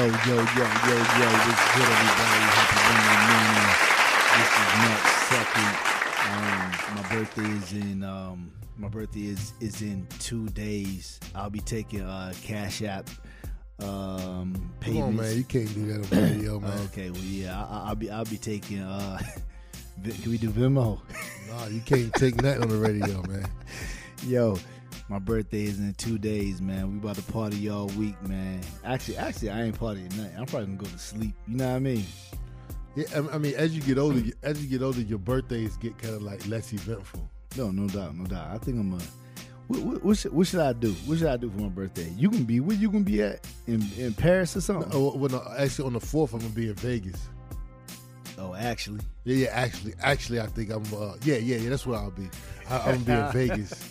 Yo, yo, yo, yo, yo, what's good, everybody? Happy Monday, man. This is March second. Um, my birthday is in um, my birthday is is in two days. I'll be taking uh, Cash App. Um, Come on, man. You can't do that on the radio, man. Okay, well, yeah, I, I'll be I'll be taking. Uh, can we do Venmo? Nah, you can't take that on the radio, man. Yo, my birthday is in two days, man. We about to party all week, man. Actually, actually, I ain't partying tonight. I'm probably gonna go to sleep. You know what I mean? Yeah, I I mean, as you get older, as you get older, your birthdays get kind of like less eventful. No, no doubt, no doubt. I think I'm a. What, what, what, should, what should I do? What should I do for my birthday? You can be where you can be at in in Paris or something. Oh, well, no, actually, on the fourth, I'm gonna be in Vegas. Oh, actually, Yeah, yeah. Actually, actually, I think I'm. Uh, yeah, yeah, yeah. That's where I'll be. I, I'm gonna be in Vegas.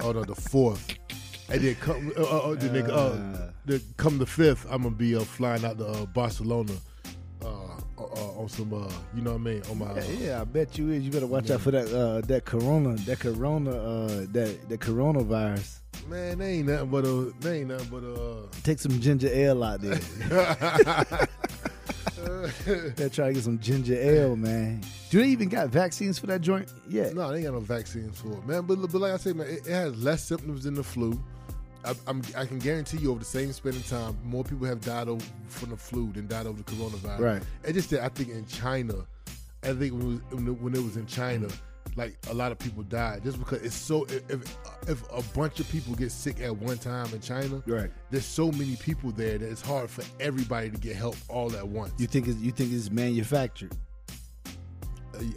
Oh no, the fourth. And then come, uh, uh, uh, then, they- uh, Uh. then come the fifth, I'm gonna be uh, flying out to uh, Barcelona. Uh, uh, uh, on some, uh, you know what I mean, on my. yeah, yeah, I bet you is. You better watch out for that uh, that corona, that corona, uh, that that coronavirus. Man, they ain't nothing but a, they ain't nothing but a. Take some ginger ale out there. They're trying to get some ginger ale, man. Do they even got vaccines for that joint Yeah. No, they ain't got no vaccines for it, man. But, but like I said, man, it, it has less symptoms than the flu. I, I'm, I can guarantee you over the same span of time, more people have died over, from the flu than died over the coronavirus. Right. And just that I think in China, I think when it was, when it was in China, like a lot of people died just because it's so. If if a bunch of people get sick at one time in China, Right. there's so many people there that it's hard for everybody to get help all at once. You think it's, you think it's manufactured?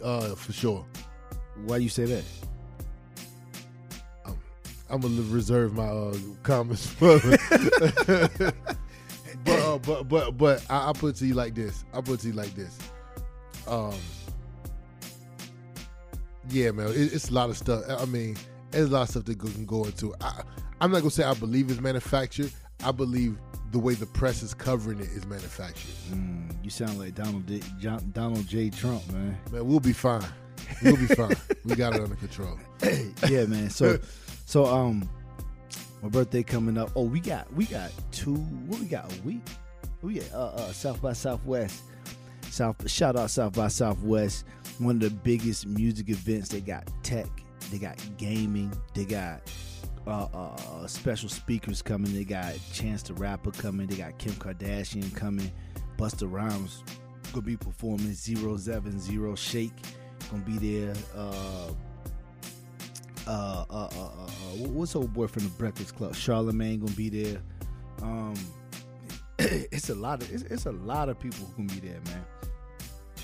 uh, for sure. Why you say that? I'm gonna reserve my uh, comments for. but uh, but but but I, I'll put it to you like this. I'll put it to you like this. Um, yeah, man, it, it's a lot of stuff. I mean, there's a lot of stuff that go- can go into. I, I'm not gonna say I believe it's manufactured. I believe the way the press is covering it is manufactured. Mm, you sound like Donald D, John, Donald J. Trump, man. Man, we'll be fine. We'll be fine. we got it under control. yeah, man. So, so um, my birthday coming up. Oh, we got we got two. What we got? A week. We got uh, uh South by Southwest. South. Shout out South by Southwest. One of the biggest music events. They got tech. They got gaming. They got uh, uh, special speakers coming. They got Chance the Rapper coming. They got Kim Kardashian coming. Busta Rhymes gonna be performing. Zero Seven Zero Shake gonna be there. Uh, uh, uh, uh, uh, uh, what's old boy from the Breakfast Club? Charlemagne gonna be there. Um, it's a lot of it's, it's a lot of people who be there, man.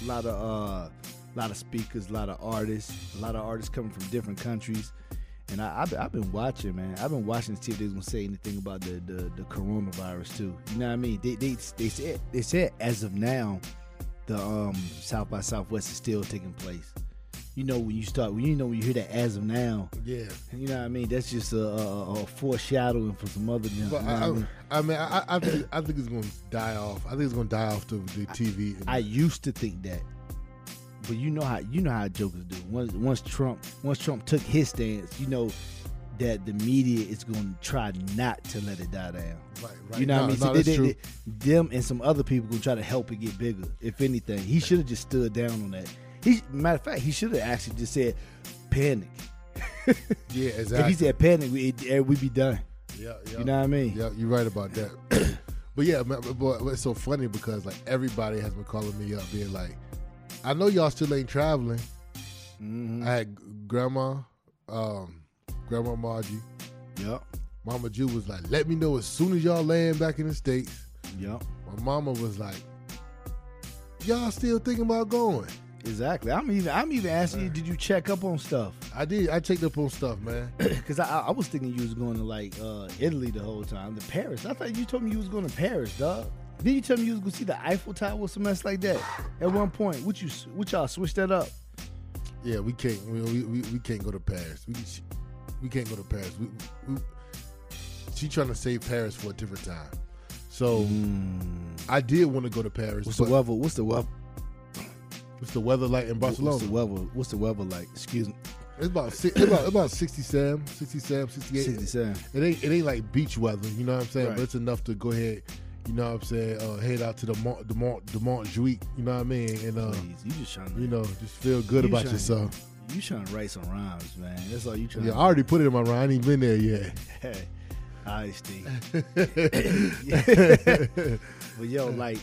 A lot of uh, lot of speakers, a lot of artists, a lot of artists coming from different countries. And I, I've, been- I've been watching, man. I've been watching to see if they're gonna say anything about the, the, the coronavirus too. You know what I mean? They they they said they said as of now, the um South by Southwest is still taking place. You know when you start, when you know when you hear that as of now, Yeah. you know what I mean. That's just a, a, a foreshadowing for some other. You know I, I, mean? I, I mean, I, I think I think it's gonna die off. I think it's gonna die off the, the TV. I used to think that, but you know how you know how jokers do. Once once Trump once Trump took his stance, you know that the media is going to try not to let it die down. right, right. You know No, what I mean? no, So they, true. they, them and some other people gonna try to help it get bigger. If anything, he should have just stood down on that. He matter of fact, he should have actually just said panic. yeah, exactly. If he said panic, we it, we'd be done. yeah, yeah. You know what I mean? Yeah, you're right about that. but yeah, but, but it's so funny because like everybody has been calling me up, being like, "I know y'all still ain't traveling." Mhm. I had grandma, um, grandma Margie, Yep. Mama Jew was like, "Let me know as soon as y'all land back in the states." Yep. My mama was like, "Y'all still thinking about going?" Exactly. I'm even I'm even asking you, did you check up on stuff? I did. I checked up on stuff, man. Because I, I was thinking you was going to like uh, Italy the whole time, to Paris. I thought you told me you was going to Paris, dog. Did you tell me you was going to see the Eiffel Tower or some mess like that? At one point, would you would y'all switch that up? Yeah, we can't. We, we, we, can't go to Paris. We we can't go to Paris. We, we, she trying to save Paris for a different time. So I did want to go to Paris. What's the weather? What's the weather? What's the weather like in Barcelona? What's the weather? What's the weather like? Excuse me. It's about it's about about 67, 67, 68. 67. It ain't it ain't like beach weather, you know what I'm saying? Right. But it's enough to go ahead, you know what I'm saying, uh, head out to the Mont the Mont the Montjuic, you know what I mean? And uh, Please, you just trying to you know, just feel good You about trying- yourself. you trying to write some rhymes, man. That's all you trying. Yeah, I already put it in my rhyme. I ain't been there yet. Hey, all right, Steve. but yo, like,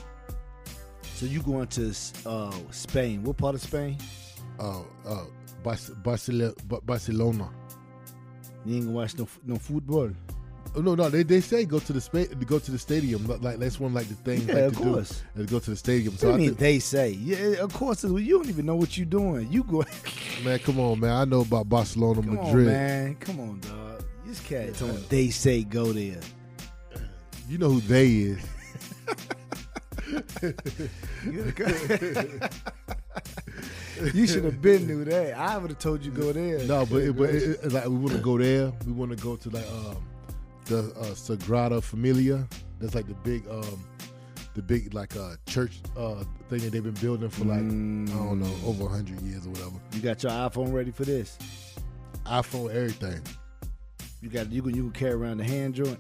so you going to uh, Spain? What part of Spain? uh, uh, Barcelona, Barcelona. You ain't gonna watch no no football. Oh, no, no, they, they say go to the spa- go to the stadium. Like that's one like the thing Yeah, like of to course. do. is Go to the stadium. So I mean think, they say? Yeah, of course. You don't even know what you're doing. You go. man, come on, man. I know about Barcelona, Come Madrid. on, man. Come on, dog. This cat me they say go there. You know who they is. you should have been knew that. I would have told you go there. No, but it, but it, it- like we want to go there. We want to go to like um, the uh, Sagrada Familia. That's like the big um, the big like uh, church uh, thing that they've been building for like I don't know over hundred years or whatever. You got your iPhone ready for this? iPhone, everything. You got you can you can carry around the hand joint.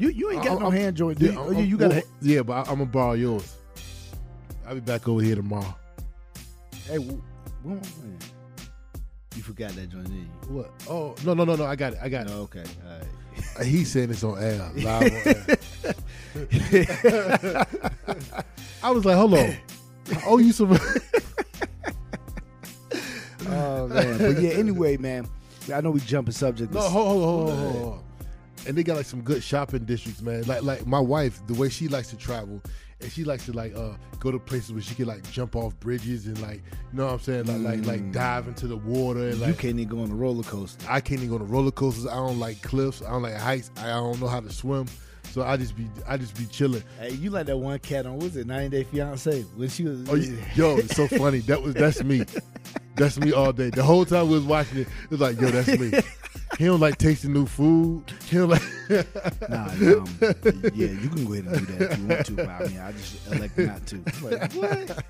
You you ain't got I'm- no I'm- hand joint. Do you? Oh, you, you got a, yeah, but I, I'm gonna borrow yours. I'll be back over here tomorrow. hey. wh- What am You forgot that joint, didn't you? What? Oh no no no no! I got it. I got it. Oh, okay, all right. Uh, He's saying this on air, live on air. I was like, hold on. I owe you some. Oh man, but yeah. Anyway, man, I know we jumping subject. No, hold, hold, hold, hold, hold, hold. And they got like some good shopping districts, man. Like like my wife, the way she likes to travel, and she likes to like uh go to places where she can like jump off bridges and like you know what I'm saying, like like like dive into the water and you like can't even go on a roller coaster. I can't even go on roller coasters. I don't like cliffs. I don't like heights. I don't know how to swim. So I just be I just be chilling. Hey, you like that one cat on what was it 90 Day Fiance when she was? Oh y- yo, it's so funny. That was that's me. That's me all day. The whole time we was watching it, it was like, yo, that's me. He don't like tasting new food. He don't like Nah, um, yeah, you can go ahead and do that if you want to, but I mean, I just elect not to. Like, what?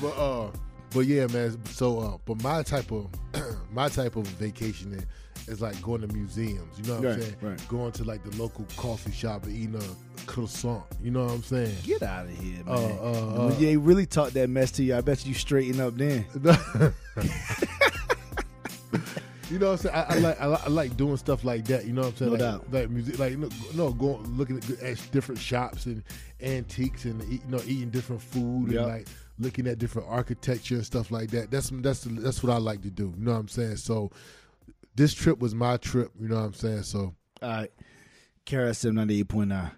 but uh but yeah man so uh but my type of my type of vacationing is like going to museums you know what i'm saying right. going to like the local coffee shop and eating a croissant you know what i'm saying Get out of here, man. Uh, uh, uh. they really talk that mess to you, I bet you straighten up then. you know what i'm saying I, I like I, like- I like doing stuff like that you know what i'm saying No like, doubt. like music like no, no going looking at, at different shops and antiques and you know eating different food Yep. and like looking at different architecture and stuff like that that's that's that's what i like to do you know what i'm saying so this trip was my trip you know what i'm saying so All right, KRSM ninety eight point nine.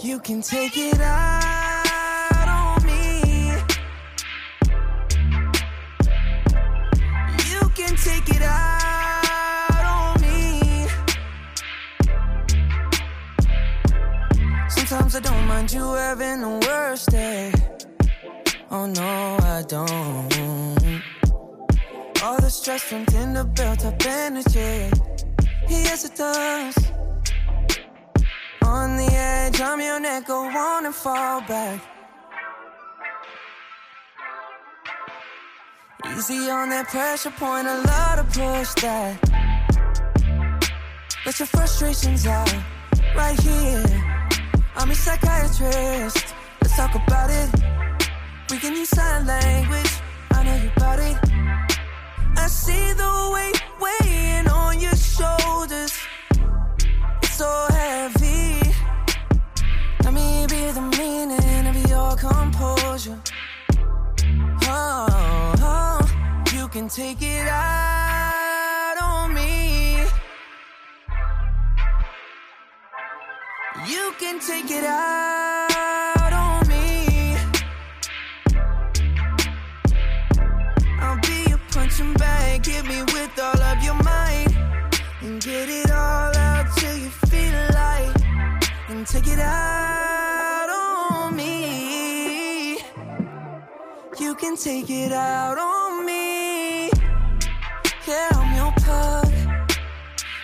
You can take it out on me. You can take it out on me. Sometimes I don't mind you having the worst day. Oh no, I don't. All the stress from Tinder built up energy. Yes, it does. On the edge, I'm your neck, go on and fall back. Easy on that pressure point, a lot of push that. Let your frustrations out right here. I'm a psychiatrist. Let's talk about it. We can use sign language. I know you about it. I see the weight weighing on your shoulders. It's so heavy. Composure. Oh, oh, you can take it out on me. You can take it out on me. I'll be your punching bag. Hit me with all of your might. And get it all out till you feel like. And take it out can take it out on me. Yeah, I'm your plug.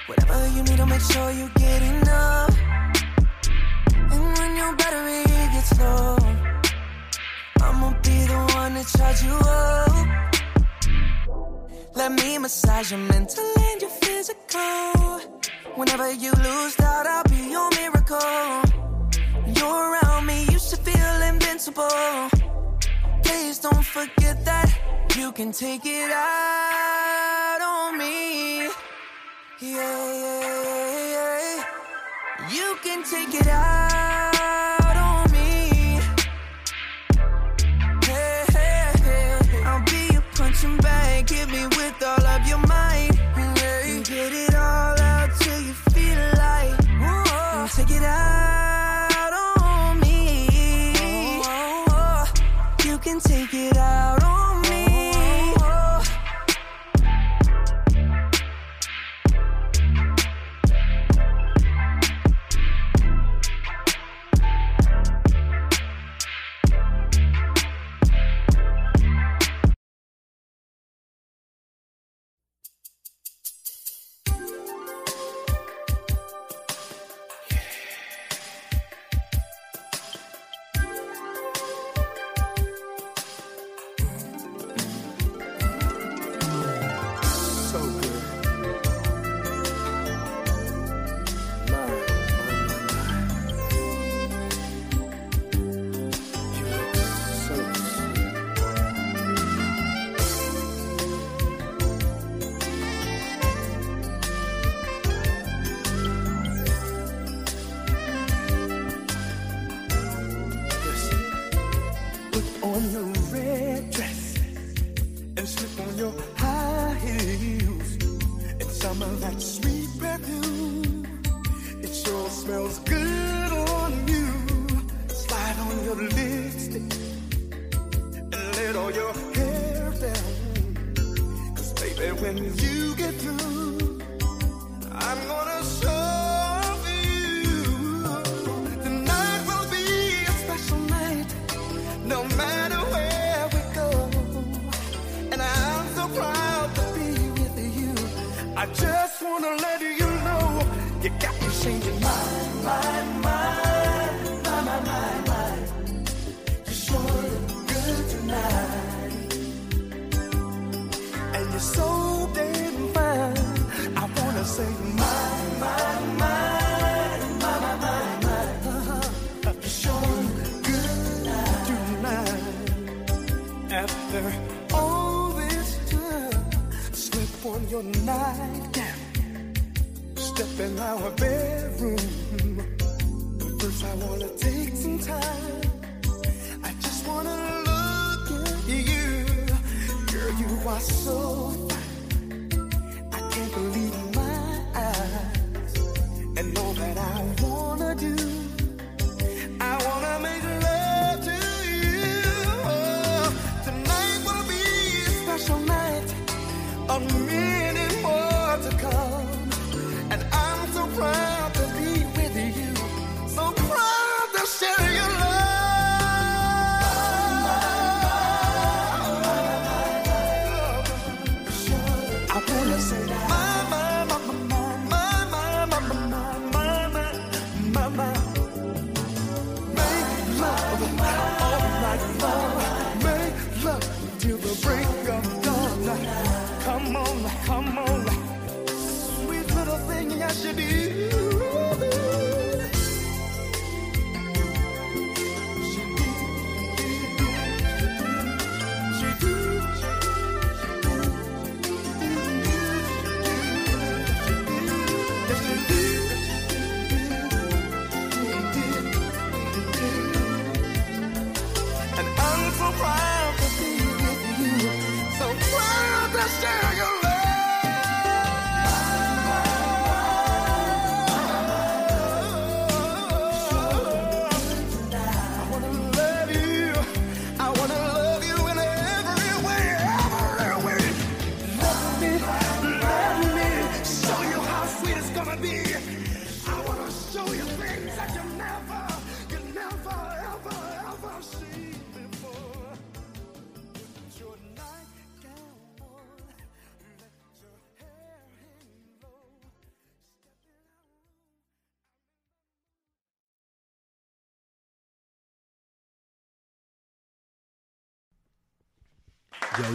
Whatever you need, I'll make sure you get enough. And when your battery gets low, I'ma be the one to charge you up. Let me massage your mental and your physical. Whenever you lose doubt, I'll be your miracle. You're around me, you should feel invincible. Please don't forget that you can take it out on me. Yeah, yeah, yeah. You can take it out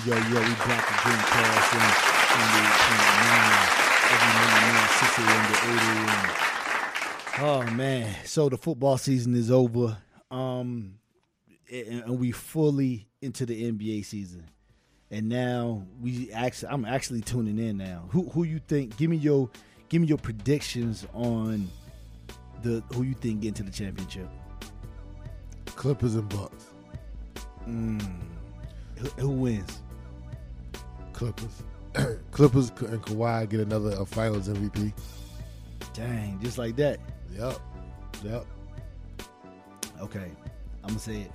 Yo, yo, we back again, Cash in, in the, in the nine, every morning, man, 6 a.m. to 8 a.m. Oh, man. So the football season is over. Um, and, and we fully into the NBA season. And now we actually, I'm actually tuning in now. Who, who you think? Give me your, give me your predictions on the who you think get into the championship. Clippers and Bucks. Who, who wins? Clippers. Clippers and Kawhi get another uh, Finals MVP. Dang, just like that. Yep. Yep. Okay, I'm gonna say it.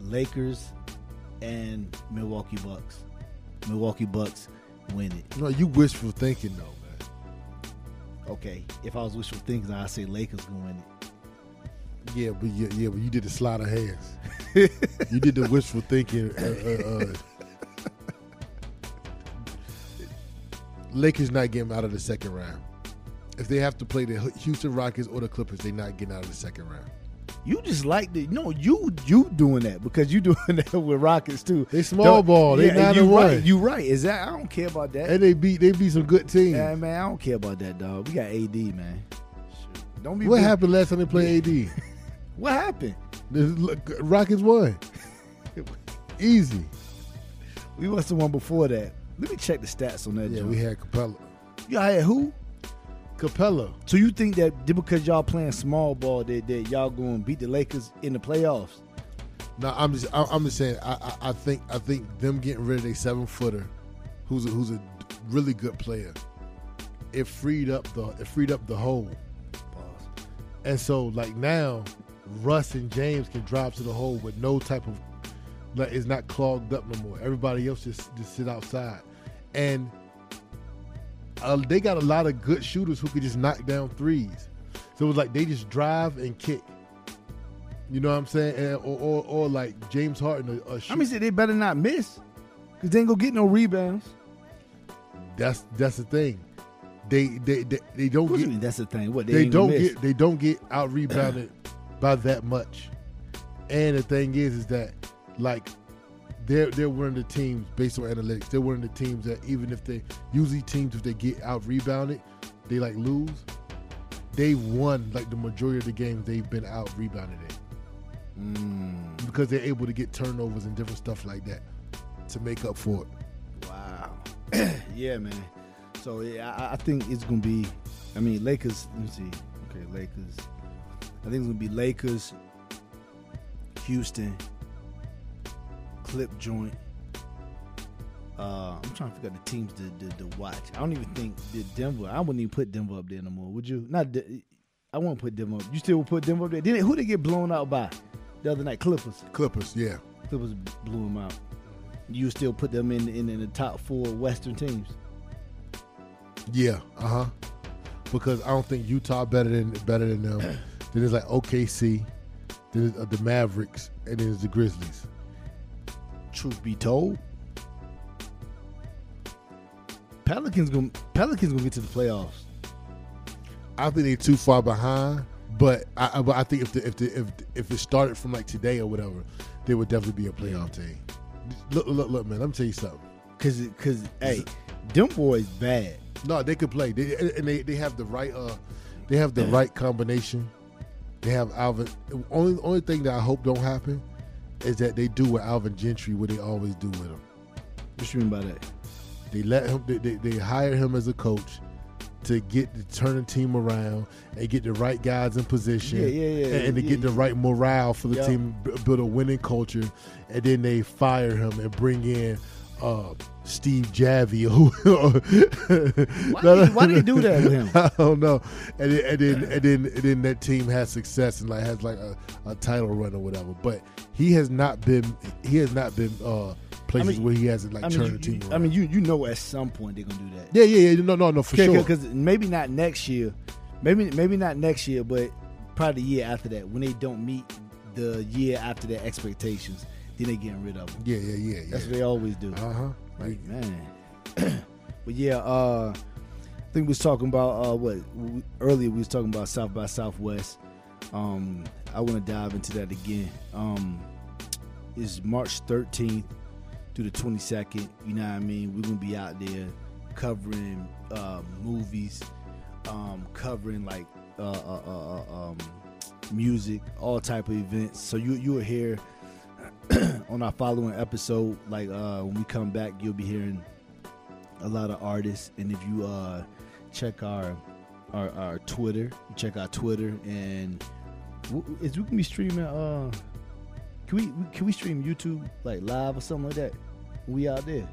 Lakers and Milwaukee Bucks. Milwaukee Bucks win it. No, you wishful thinking though, man. Okay, if I was wishful thinking, I'd say Lakers gonna win it. Yeah, but yeah, yeah, but you did the slide of hands. you did the wishful thinking. Uh, uh, uh, Lakers not getting out of the second round. If they have to play the Houston Rockets or the Clippers, they not getting out of the second round. You just like the no, you you doing that because you doing that with Rockets too. They small ball. They nine you right. You right. Is that I don't care about that. And they beat they beat some good teams. Yeah, man, I don't care about that, dog. We got AD, man. Shoot. Don't be what big- happened last time they played AD? What happened? The Rockets won. Easy. We must have won before that. Let me check the stats on that. Yeah, joint. we had Capela. Y'all had who? Capela. So you think that just because y'all playing small ball that, that y'all going to beat the Lakers in the playoffs? No, I'm just I- I'm just saying. I, I I think I think them getting rid of a seven footer, who's a, who's a really good player, it freed up the it freed up the hole, and so like now, Russ and James can drop to the hole with no type of like it's not clogged up no more. Everybody else just just sit outside, and uh, they got a lot of good shooters who could just knock down threes. So it was like they just drive and kick. You know what I'm saying? And, or, or or like James Harden. A, a I mean, say they better not miss, cause they ain't gonna get no rebounds. that's that's the thing. They they they, they don't get mean? That's the thing. What they, they don't get they don't get out rebounded by that much. And the thing is, is that like they're they're one of the teams based on analytics. They're one of the teams that even if they usually teams if they get out rebounded, they like lose. They won like the majority of the games they've been out rebounded in Mm, because they're able to get turnovers and different stuff like that to make up for it. wow. yeah, man. So yeah, I, I think it's gonna be. I mean, Lakers. Let me see. Okay, Lakers. I think it's gonna be Lakers, Houston, Clip Joint. Uh, I'm trying to figure out the teams to, to, to watch. I don't even think the Denver. I wouldn't even put Denver up there no more. Would you? Not. I won't put Denver up. You still would put Denver up there? Didn't who they get blown out by the other night? Clippers. Clippers, yeah. Clippers blew them out. You still put them in, in in the top four Western teams. Yeah, uh huh. Because I don't think Utah better than better than them. then it's like OKC, then it's, uh, the Mavericks, and then it's the Grizzlies. Truth be told, Pelicans gonna Pelicans gonna get to the playoffs. I think they're too far behind, but I, but I think if the, if the, if if it started from like today or whatever, they would definitely be a playoff team. Look, look, look, man. Let me tell you something. Cause cause hey, them boys bad. No, they could play. They, and they, they have the right uh they have the right combination. They have Alvin. Only only thing that I hope don't happen is that they do with Alvin Gentry what they always do with him. What you mean by that? They let him. They, they, they hire him as a coach to get to turn the team around and get the right guys in position. Yeah, yeah, yeah, And, and to yeah. get the right morale for the Yeah. team, build a winning culture, and then they fire him and bring in uh, Steve Javi. Why they- why they do that with him? I don't know. And then, and then and then and then that team has success and like has like a, a title run or whatever. But he has not been. He has not been uh, places mean- where he hasn't like I mean, turned you, the team you- around. I mean, you you know at some point they're gonna do that. yeah, yeah, yeah. No, no, no, for sure. Because maybe not next year, maybe maybe not next year, but probably the year after that when they don't meet the year after their expectations, then they getting rid of them. Yeah, yeah, yeah, yeah. That's what they always do. Uh huh. Like man, but yeah, uh, I think we was talking about uh, what we, earlier. We was talking about South by Southwest. Um, I want to dive into that again. Um, it's March 13th through the 22nd. You know what I mean? We're gonna be out there covering uh, movies, um, covering like uh, uh, uh, uh, um, music, all type of events. So you you will hear on our following episode, like uh, when we come back, you'll be hearing a lot of artists. And if you uh, check our, our our Twitter, check our Twitter, and w- is we can be streaming. Uh, can we can we stream YouTube like live or something like that? We out there.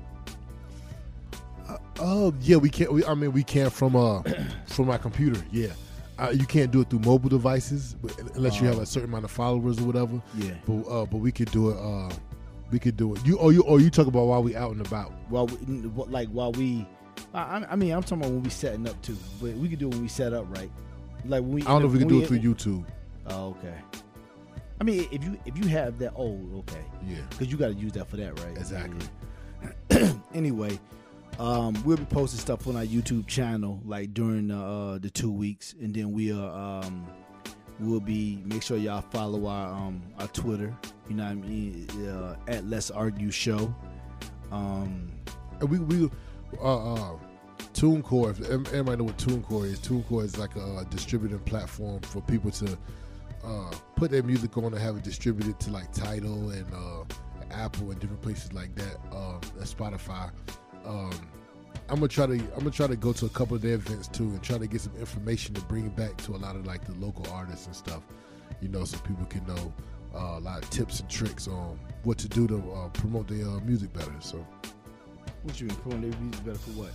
Oh yeah, we can't. We, I mean, we can from uh from my computer. Yeah, uh, you can't do it through mobile devices unless you have a certain amount of followers or whatever. Yeah. But uh, but we could do it. Uh, we could do it. You or you or you talk about while we out and about. While we, like while we, I, I- mean, I'm talking about when we setting up too, but we could do it when we set up, right? Like when we. I don't know if we can do it through YouTube. Oh, okay. I mean, if you if you have that, oh, okay, Yeah, because you got to use that for that, right? exactly. Yeah. anyway, um, we'll be posting stuff on our YouTube channel like during the, uh, the two weeks, and then we'll um, we'll be make sure y'all follow our um, our Twitter. You know what I mean? Uh, at Let's Argue Show. Um, And we we uh, uh TuneCore. If anybody know what TuneCore is, TuneCore is like a uh, distributing platform for people to uh, put their music on and have it distributed to like Tidal and uh, Apple and different places like that. And Spotify. Um, I'm gonna try to I'm gonna try to go to a couple of their events too and try to get some information to bring back to a lot of like the local artists and stuff. You know, so people can know uh, a lot of tips and tricks on what to do to uh, promote their uh, music better. So. what you mean? Promote their music better for what?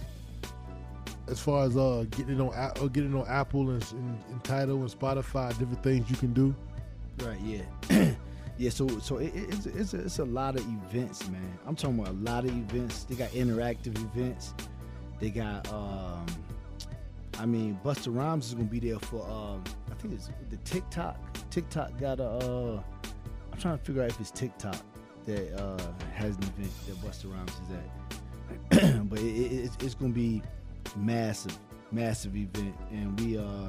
as far as uh getting it on uh, getting it on Apple and, and, and Tidal and Spotify, different things you can do. Right. Yeah. yeah. So so it, it- it's it's a, it's a lot of events, man. I'm talking about a lot of events. They got interactive events. They got um, I mean, Busta Rhymes is gonna be there for um, I think it's the TikTok. TikTok got a. Uh, I'm trying to figure out if it's TikTok that uh, has an event that Busta Rhymes is at. but it, it, it's, it's gonna be massive, massive event, and we uh,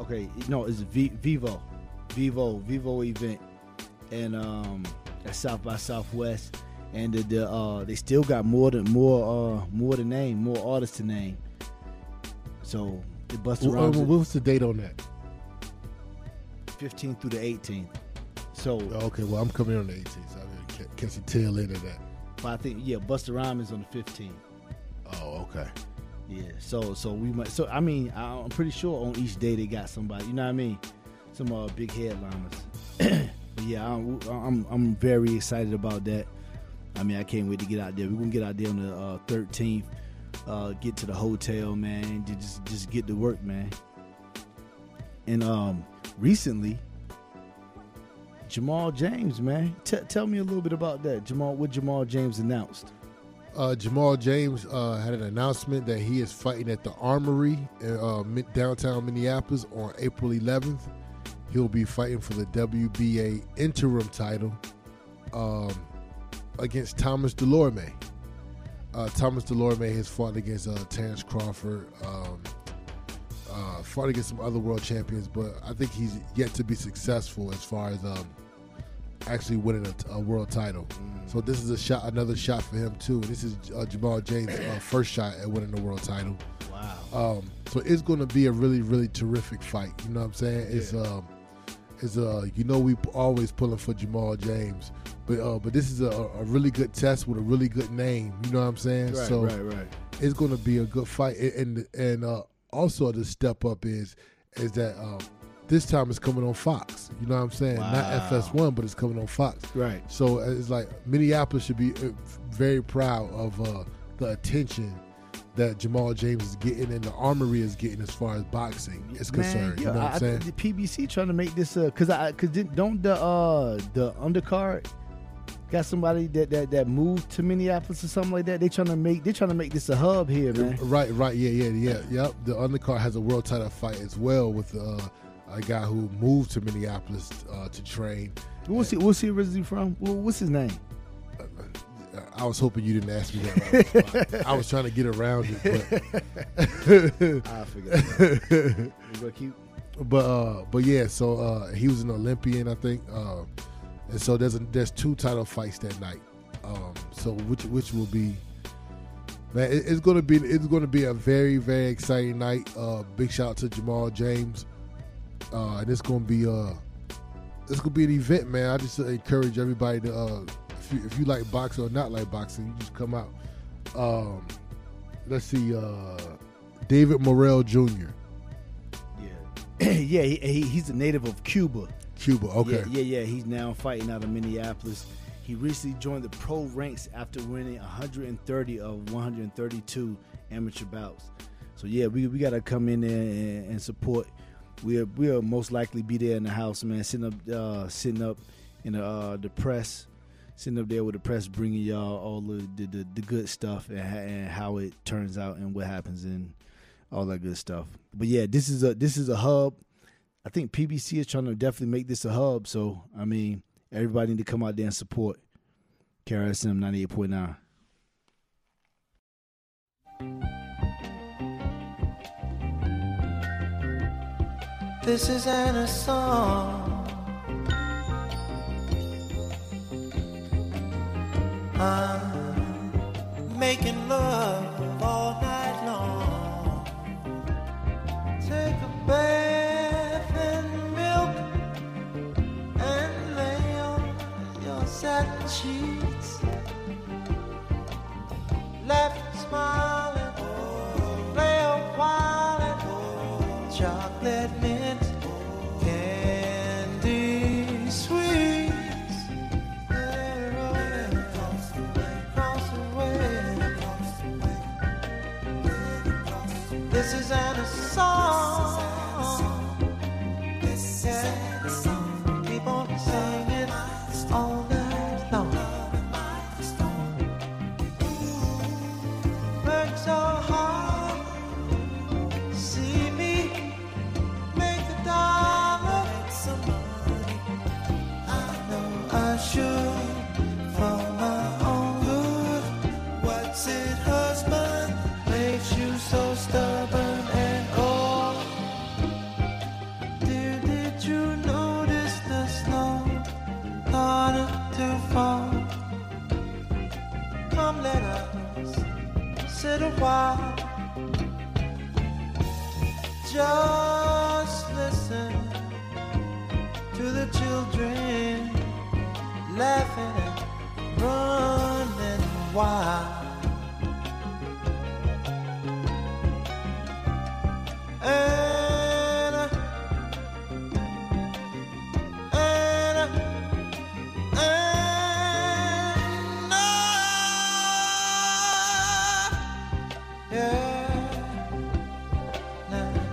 okay, no, it's v- Vivo, Vivo, Vivo event, and um, at South by Southwest, and the, the uh, they still got more than more uh more to name, more artists to name. So the Busta Well, Rhymes. uh, what's the date on that? 15th through the 18th. So, Okay, well I'm coming on the 18th, so I didn't catch the tail end of that. but I think yeah, Busta Rhymes is on the 15th. Oh, okay. Yeah. So, so we might. So I mean, I'm pretty sure on each day they got somebody. You know what I mean? Some uh, big headliners. yeah, I'm, I'm very excited about that. I mean, I can't wait to get out there. We're gonna get out there on the uh, 13th. Uh, get to the hotel, man. ju- Just just get to work, man. And um, recently, Jamal James, man. T- tell me a little bit about that. Jamal, what Jamal James announced. Uh, Jamal James uh, had an announcement that he is fighting at the Armory in uh, downtown Minneapolis on April 11th. He'll be fighting for the WBA interim title um, against Thomas Dulorme. Uh, Thomas Dulorme has fought against uh, Terrence Crawford, um, uh, fought against some other world champions, but I think he's yet to be successful as far as um, actually winning a, a world title. So this is a shot, another shot for him too. This is uh, Jamal James' uh, first shot at winning the world title. Wow. Um, so it's going to be a really, really terrific fight. You know what I'm saying? It's um, it's uh, you know we always pulling for Jamal James, but uh, but this is a, a really good test with a really good name. You know what I'm saying? Right, so right, right. it's going to be a good fight. And and uh, also the step up is is that um, this time it's coming on Fox. You know what I'm saying? Wow. Not FS1, but it's coming on Fox. Right. So uh, it's like Minneapolis should be uh, very proud of uh, the attention that Jamal James is getting and the Armory is getting as far as boxing is concerned. Man, you know what I, I'm I saying? the PBC trying to make this uh, cause I, cause don't the uh the undercard got somebody that that that moved to Minneapolis or something like that. They trying to make they trying to make this a hub here, man. Right, right, yeah, yeah, yeah, yep. The undercard has a world title fight as well with uh, a guy who moved to Minneapolis uh, to train. What's he what's he originally from? What's his name? I was hoping you didn't ask me that. right on the spot. I was trying to get around it, but I forget. Keep- but uh, but yeah. So uh, he was an Olympian, I think, uh, and so there's a, there's two title fights that night. Um, so which which will be man, it, it's gonna be it's gonna be a very very exciting night. Uh, big shout out to Jamal James, uh, and it's gonna be uh, it's gonna be an event, man. I just encourage everybody to uh, if you if you like boxing or not like boxing, you just come out. Um, let's see, uh, David Morrell Jr. Yeah, yeah. He, he, he's a native of Cuba. Cuba. Okay. Yeah, yeah, yeah. He's now fighting out of Minneapolis. He recently joined the pro ranks after winning 130 of 132 amateur bouts. So yeah, we, we gotta come in there and, and support. We'll we'll most likely be there in the house, man, sitting up uh, sitting up in the uh, the press, sitting up there with the press, bringing y'all all the the, the, good stuff and, and how it turns out and what happens and all that good stuff. But yeah, this is a this is a hub. I think PBC is trying to definitely make this a hub. So I mean, everybody need to come out there and support KRSM ninety eight point nine. This is Anna's song. Making love all night long. Take a bath in milk and lay on your satin sheets. Left smiling, play while. Just listen to the children laughing and running wild.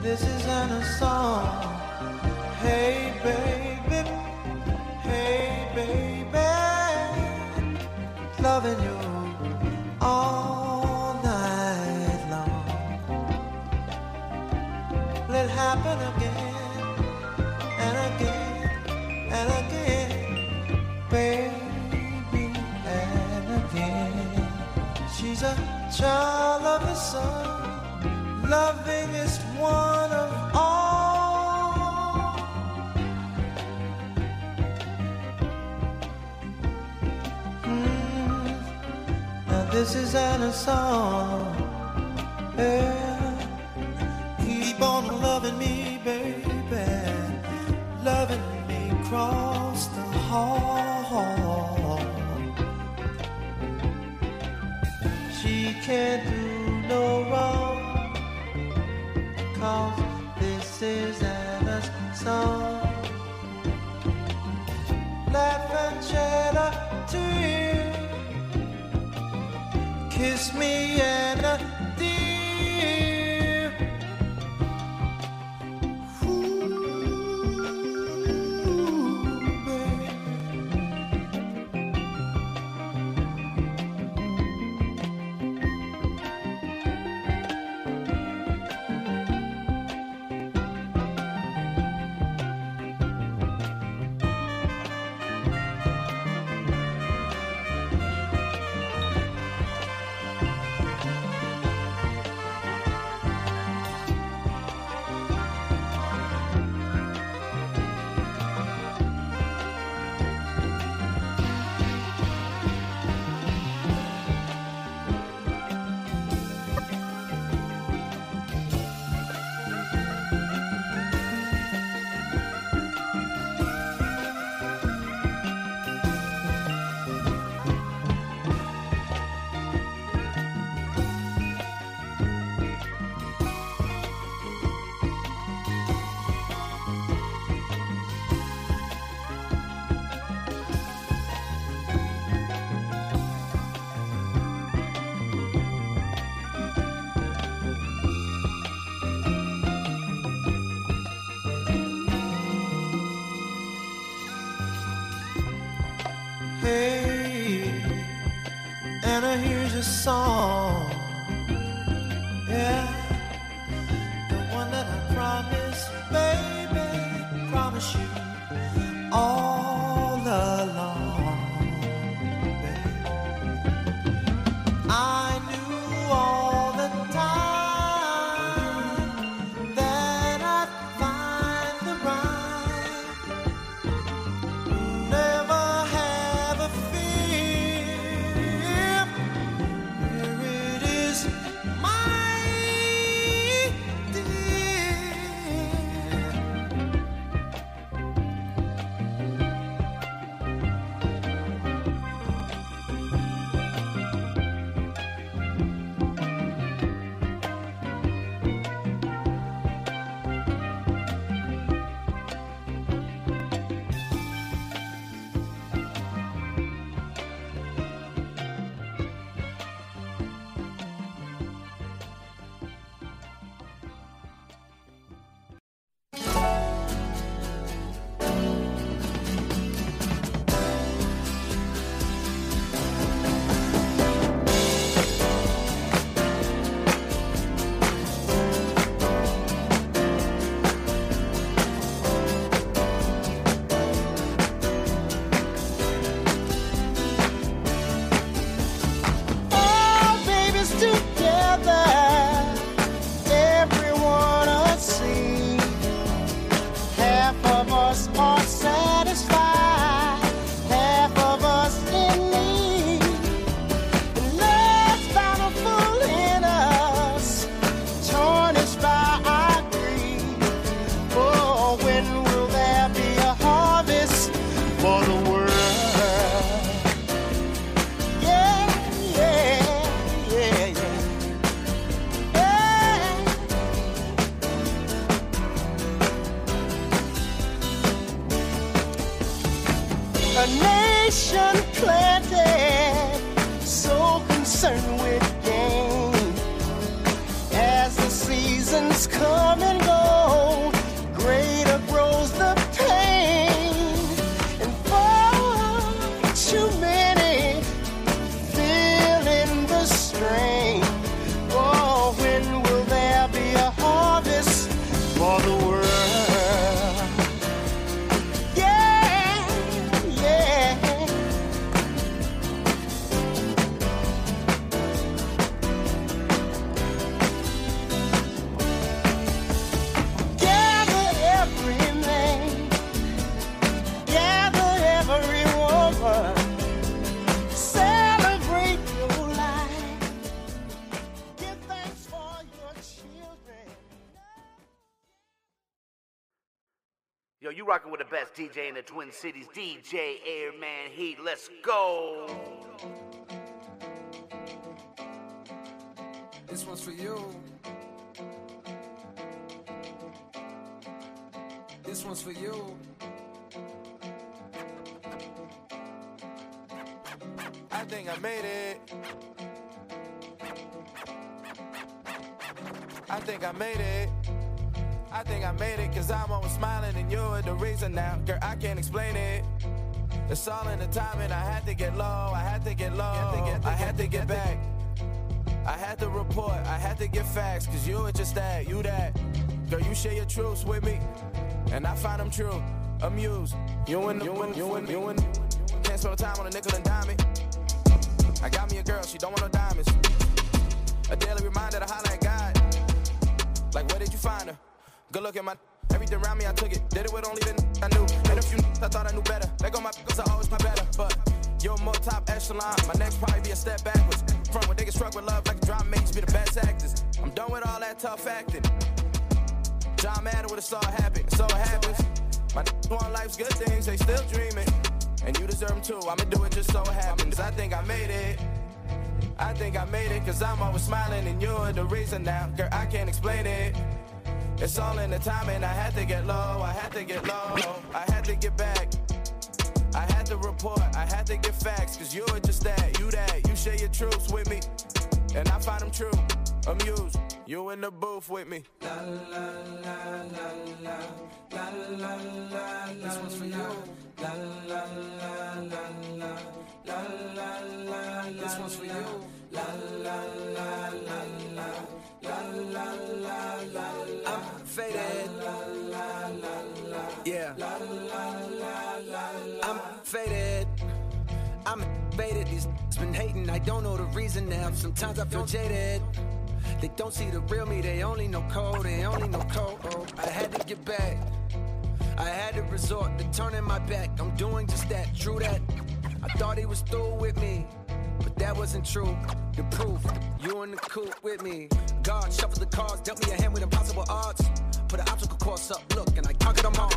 This isn't a song. Hey baby, hey baby, loving you all night long. It happen again and again and again, baby, and again. She's a child of the sun. Loving is Now this is an song. Yeah. Keep on loving me, baby. Loving me across the hall. She can't do no wrong. Cause this is Anna's song. Laugh and shed Kiss me, and dear. DJ in the Twin Cities, DJ Airman Heat. Let's go. This one's for you. This one's for you. I think I made it. I think I made it. I think I made it cause I'm always smiling and you're the reason now. Girl, I can't explain it. It's all in the timing. I had to get low. I had to get low. I had to get back. I had to report, I had to get facts, cause you were just that, you that. Girl, you share your truths with me, and I find them true. Amused, you and you and you and you and can't spend time on a nickel and dime it. I got me a girl, she don't want no diamonds. A daily reminder to holler at God. Like, where did you find her? Good look at my everything around me, I took it. Did it with only the I knew. And a few I thought I knew better. They go my cause I always my better. But you're more top echelon. My next probably be a step backwards. From when they get struck with love like a drama makes be the best actors. I'm done with all that tough acting. John Madden would have saw it happen. So it happens. My n want life's good things, they still dreaming. And you deserve them too. I'ma do it just so it happens. I think I made it. I think I made it cause I'm always smiling and you're the reason now. Girl, I can't explain it. It's all in the timing. I had to get low. I had to get low. I had to get back. I had to report. I had to get facts. Cause you were just that. You that. You share your truths with me. And I find them true. Amused. You in the booth with me. La la la la la la la la. This one's for you. La la la la la la la la. This one's for you. La la la la la la la la. I'm faded. Yeah. I'm faded. I'm faded. These been hating. I don't know the reason now. Sometimes I feel jaded. They don't see the real me. They only know code. They only know code. Oh, I had to get back. I had to resort to turning my back. I'm doing just that. True that. I thought he was through with me. But that wasn't true. The proof, you in the coop with me. God shuffled the cards, dealt me a hand with impossible odds. Put an obstacle course up, look, and I conquered them all.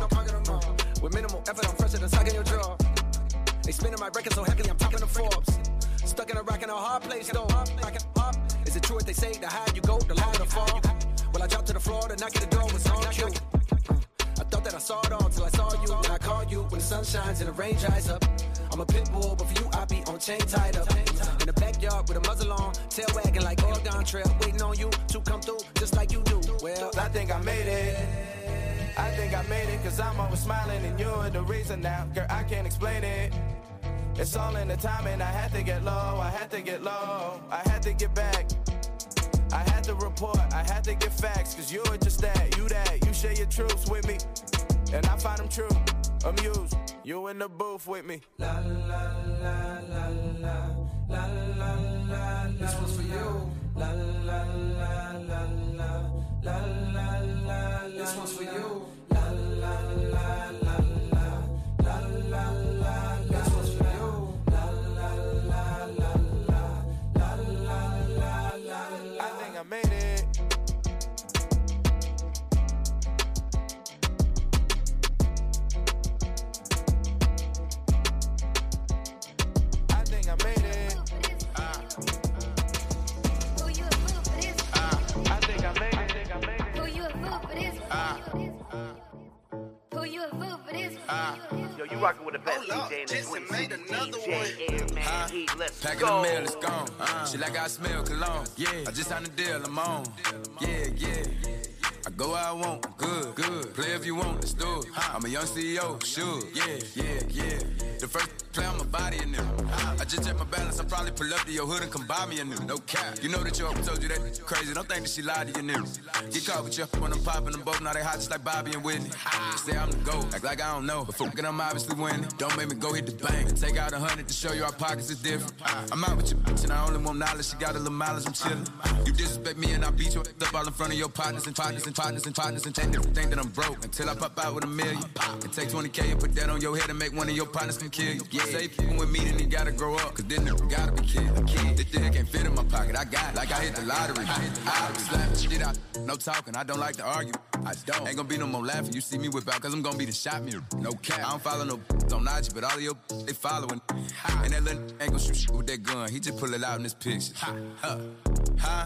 With minimal effort, I'm fresher than sucking your jaw. They spinning my record so heavily, I'm talking to Forbes. Stuck in a rock in a hard place, though. Is it true what they say? The higher you go, the lower the fall. Well, I dropped to the floor, the knock at the door was on cue. Mm. I thought that I saw it all till I saw you. And I called you when the sun shines and the rain dries up. I'm a pit bull, but for you, I be on chain tied up. In the backyard with a muzzle on, tail wagging like Oregon Trail, waiting on you to come through just like you do. Well, I think I made it. I think I made it, cause I'm always smiling and you're the reason now. Girl, I can't explain it. It's all in the timing. I had to get low, I had to get low, I had to get back. I had to report, I had to get facts, cause you're just that, you that, you share your truths with me, and I find them true. Amused, you in the booth with me. La la la la la la la la. This one's for you. La la la la la la la la. This one's for you. La la la la la Ah. Yo, you rockin' with the best oh, DJ in the Jetson made another DJ one. Airman huh? Heat, let's Pack go. Pack the mail, it's gone. Uh, she like I smell cologne. Yeah, I just signed a deal, I'm on. Yeah, yeah. I go where I want, good, good. Play if you want, let's do it. I'm a young CEO, sure. Yeah, yeah, yeah. The first play on my body in them. I just check my balance, I probably pull up to your hood and come buy me a new. No cap. You know that your told you that crazy. Don't think that she lied to you niggas. Get caught with your when I'm popping them both. Now they hot just like Bobby and Whitney. Say I'm the GOAT, act like I don't know. But fucking I'm obviously winning. Don't make me go hit the bank take out a hundred to show you our pockets is different. I'm out with your bitch and I only want knowledge. She got a little mileage, I'm chillin'. You disrespect me and I beat you up all in front of your partners and partners and partners and partners and think, think that I'm broke until I pop out with a million. And take 20K and put that on your head and make one of your partners can kill you. Yeah, say people with me, then you gotta grow up, cause then you gotta be killed. This dick can't fit in my pocket, I got it, like I hit the lottery. I slap the shit out, no talking, I don't like to argue. I don't. Ain't gonna be no more laughing, you see me whip out, cause I'm gonna be the shot mirror. No cap, I don't follow no on IG, but all of your they following. And that little ain't gonna shoot with that gun, he just pull it out in this picture. Huh, huh.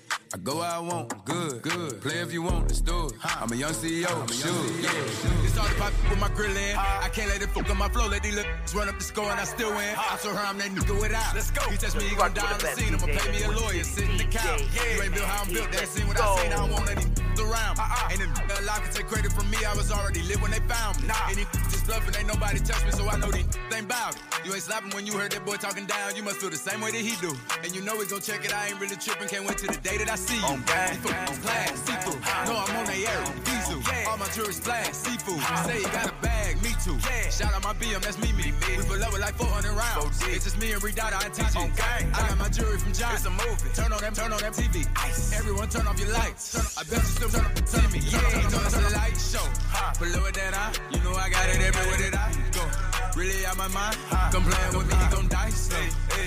I go where I want, good, good. Play if you want, let's do it. I'm a young CEO, I'm a sure. Yeah. It's all the pop with my grill in. Uh-huh. I can't let it fuck on my flow, let these little run up the score and I still win. Uh-huh. I told her I'm that nigga without. Let's go. He touch me, he gon' die on the scene. I'ma pay me a lawyer, sit in the couch. You ain't built how I'm built, they ain't seen what I seen. I don't want any around me. Ain't a lot can take credit from me, I was already lit when they found me. And he just bluffing, ain't nobody touch me, so I know these ain't bout it. You ain't slapping when you heard that boy talking down, you must feel the same way that he do. And you know we gon' check it, I ain't really tripping, can't wait till the day that I see you. Oh, on gang, class, seafood. Uh-huh. No, I'm on they air, diesel. All my jewelry splash, seafood. Uh-huh. Say you got a bag, me too. Shout out my BM, that's me, me. We pull up with like 400 rounds. It's just me and Redada and TG. I got my jewelry from John. It's a movie. Turn on them, turn on them TV. Everyone turn off your lights. I bet you still turn up the TV. Yeah, on the light show. Up with that eye. You know I got it everywhere that I go. Really out my mind. Come playing with me, he gon' die slow.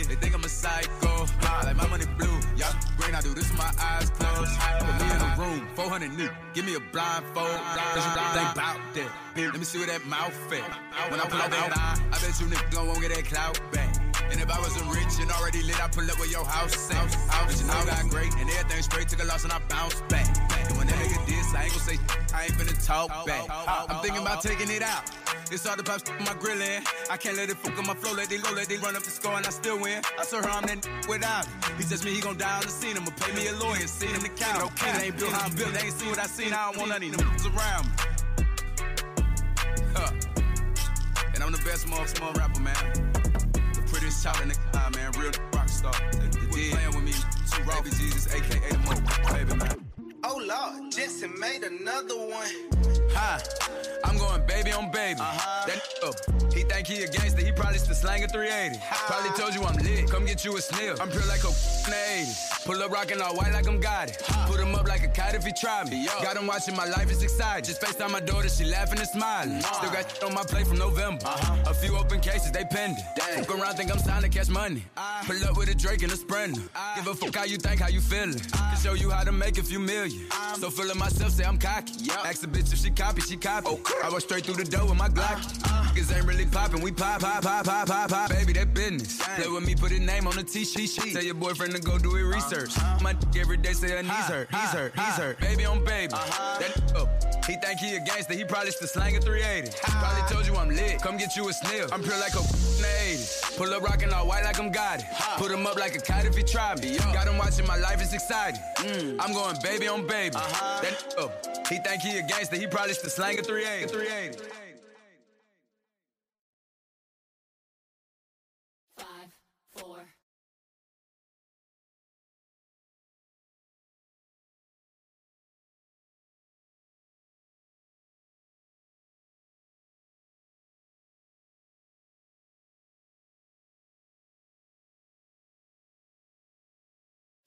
They think I'm a psycho. Like my money blue. Y'all green, I do this with my eyes closed. Put me in a room, 400 new. Give me a blindfold. Cause you think about that. Let me see where that mouth at. When I pull out that I bet you niggas gon' won't get that clout back. And if I wasn't rich and already lit, I pull up with your house at. But you know I got great and everything straight. Took a loss and I bounced back. And when that nigga diss, I ain't gonna say I ain't finna talk back. I'm thinking about taking it out. It's all the pops my grill in. I can't let it fuck on my flow, let it low, let it run up the score and I still win. I saw her, I'm that without it. He touch me, he gon' die on the scene. I'ma pay me a lawyer, see him the count. Okay, they ain't built how I'm built, they ain't see what I seen. I don't want none of niggas around me. Huh. And I'm the best motherfucking rapper, man. Prettiest child in the eye, man. Real rock star. The, the playing with me. Two Baby Jesus, aka the Mo, baby, man. Oh Lord, Jetson made another one. Hi, I'm going baby on baby. Uh-huh. That up. He think he a gangster, he probably still slanging 380. Probably told you I'm lit, come get you a sniff. I'm pure like a in 80s. Pull up rockin' all white like I'm got it. Put him up like a kite if he try me. Got him watching my life is exciting. Just FaceTime my daughter, she laughing and smiling. Still got shit on my plate from November. Uh-huh. A few open cases, they pending. Fuck around, think I'm signed to catch money. Pull up with a Drake and a Sprinter. Give a fuck how you think, how you feeling. Can show you how to make a few million. So feeling myself, say I'm cocky. Ask a bitch if she copy, she copy. I walk straight through the door with my Glock. Niggas ain't really poppin', we pop, pop, pop, pop, pop, pop. Baby, that business. Play with me, put a name on the t-shirt. Tell your boyfriend to go do it research. My dick every day say her knees hurt, he's hurt, he's hurt. Baby on baby. That up. He think he a gangster, he probably still slanging 380. Probably told you I'm lit, come get you a sniff. I'm pure like a in the 80s. Pull up rockin' all white like I'm got it. Put him up like a kite if he try me. Got him watching my life is exciting. I'm going baby on baby. Uh-huh. That up. Oh. He think he a gangster, he probably still slanging 380. 380. Five, four,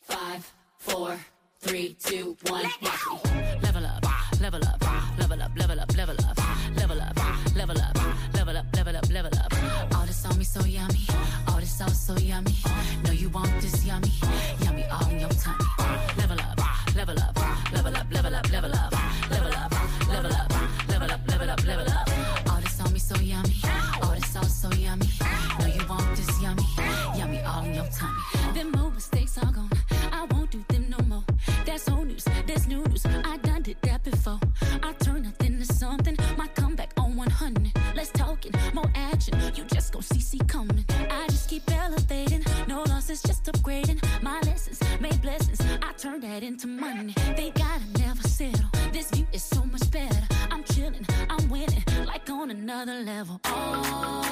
five, four, three, two, one. Level up, level up, level up, level up, level up, level up, level up, level up, level up, level up. All this on me so yummy, all this sauce so yummy. No, you want this yummy, yummy all in your tummy. Level up, level up, level up, level up, level up, to money. They gotta never settle. This view is so much better. I'm chilling, I'm winning, like on another level. Oh.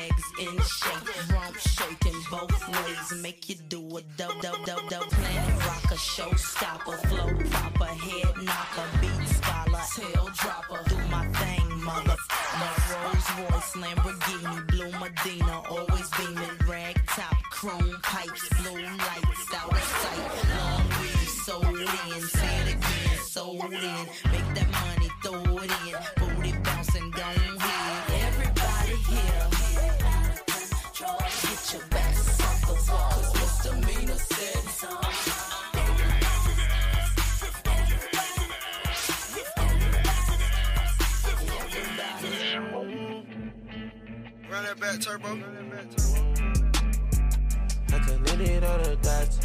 Legs in shape, rump shaking both ways, make you do a dub dub dub dub. Planet rocker, showstopper, flow proper, head knocker, beat scholar, tail dropper. Do my thing, mother. My Rolls Royce, Lamborghini, blue Medina, always beaming, rag top, chrome pipes, blue lights out of sight. Long weed, sold in, say again, in. That turbo. I can knit it on the dots.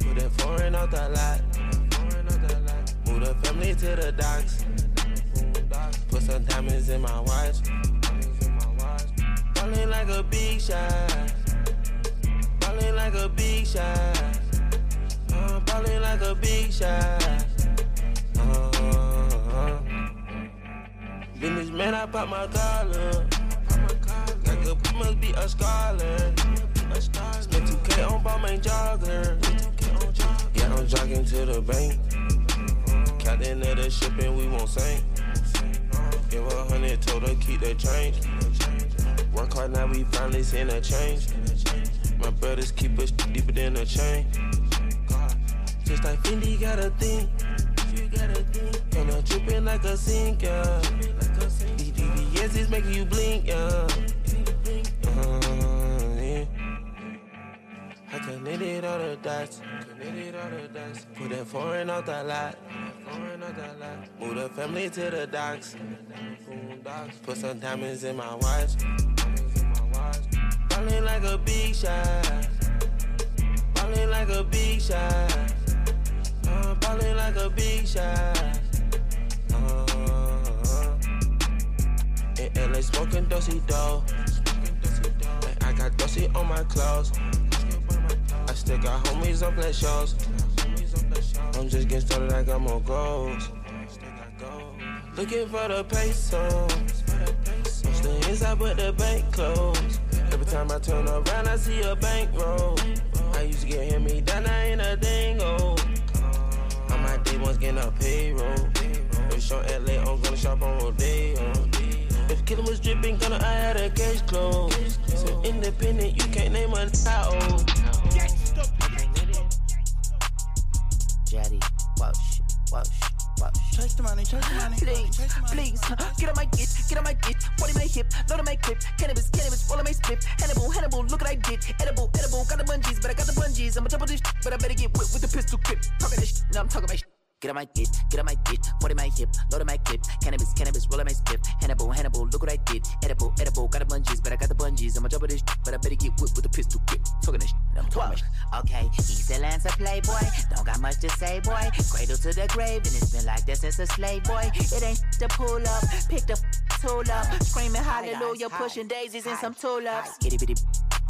Put that foreign out the lot. Move the family to the docks. Put some diamonds in my watch. Ballin' like a big shot. Ballin' like a big shot. Uh, ballin' like a big shot. Uh, Business man, I pop my collar. A scholar. Spent 2K on Balmain jogger. Yeah, I'm jogging to the bank. Captain of the ship and we won't sink. Give a hundred, told her keep the change. Work hard now, we finally seen a change. My brothers keep us deeper than a chain. Just like Fendi got a thing. You got a thing. Like a sinker. These VVS is making you blink, yeah. Connected all the dots. Connected all the dots. Put that foreign out the lot. Foreign out the lot. Move the family to the docks. Put some diamonds in my watch. Ballin' like a big shot. Ballin' like a big shot. Uh, ballin' like a big shot. Uh, in LA smoking dosey dough. I got dosey on my clothes. Still got homies on play shows. I'm just getting started, I got more goals. Looking for the pesos. Stay inside, but the bank closed. Every time I turn around, I see a bankroll. I used to get hit me down, I ain't a dingo. On my day ones getting a payroll. If Sean LA, I'm gonna shop on Rodeo. If Killer was dripping, gonna I had a case closed. So independent, you can't name a how Jetty, whoosh, whoosh, whoosh. Chase the money, chase the money. Please, please, get on my get, get on my get, body my hip, load on my clip, cannabis, cannabis, roll on my split, Hannibal, Hannibal, look what I did, edible, edible, got the bungees, but I got the bungees, I'ma double this, but I better get whipped with the pistol grip, talking this, now I'm talking my shit. Get on my get, get on my get, body my hip, load my clip, cannabis, cannabis, roll on my split, Hannibal, Hannibal, look what I did, edible, edible, got the bungees, but I got the bungees, I'ma double this, but I better get whipped with a pistol grip, talking this, now I'm talking. Okay, he's a playboy. Don't got much to say, boy. Cradle to the grave, and it's been like that since a slave boy. It ain't to pull up, pick the f- tool up, screaming hallelujah, pushing daisies and some tulips. Itty bitty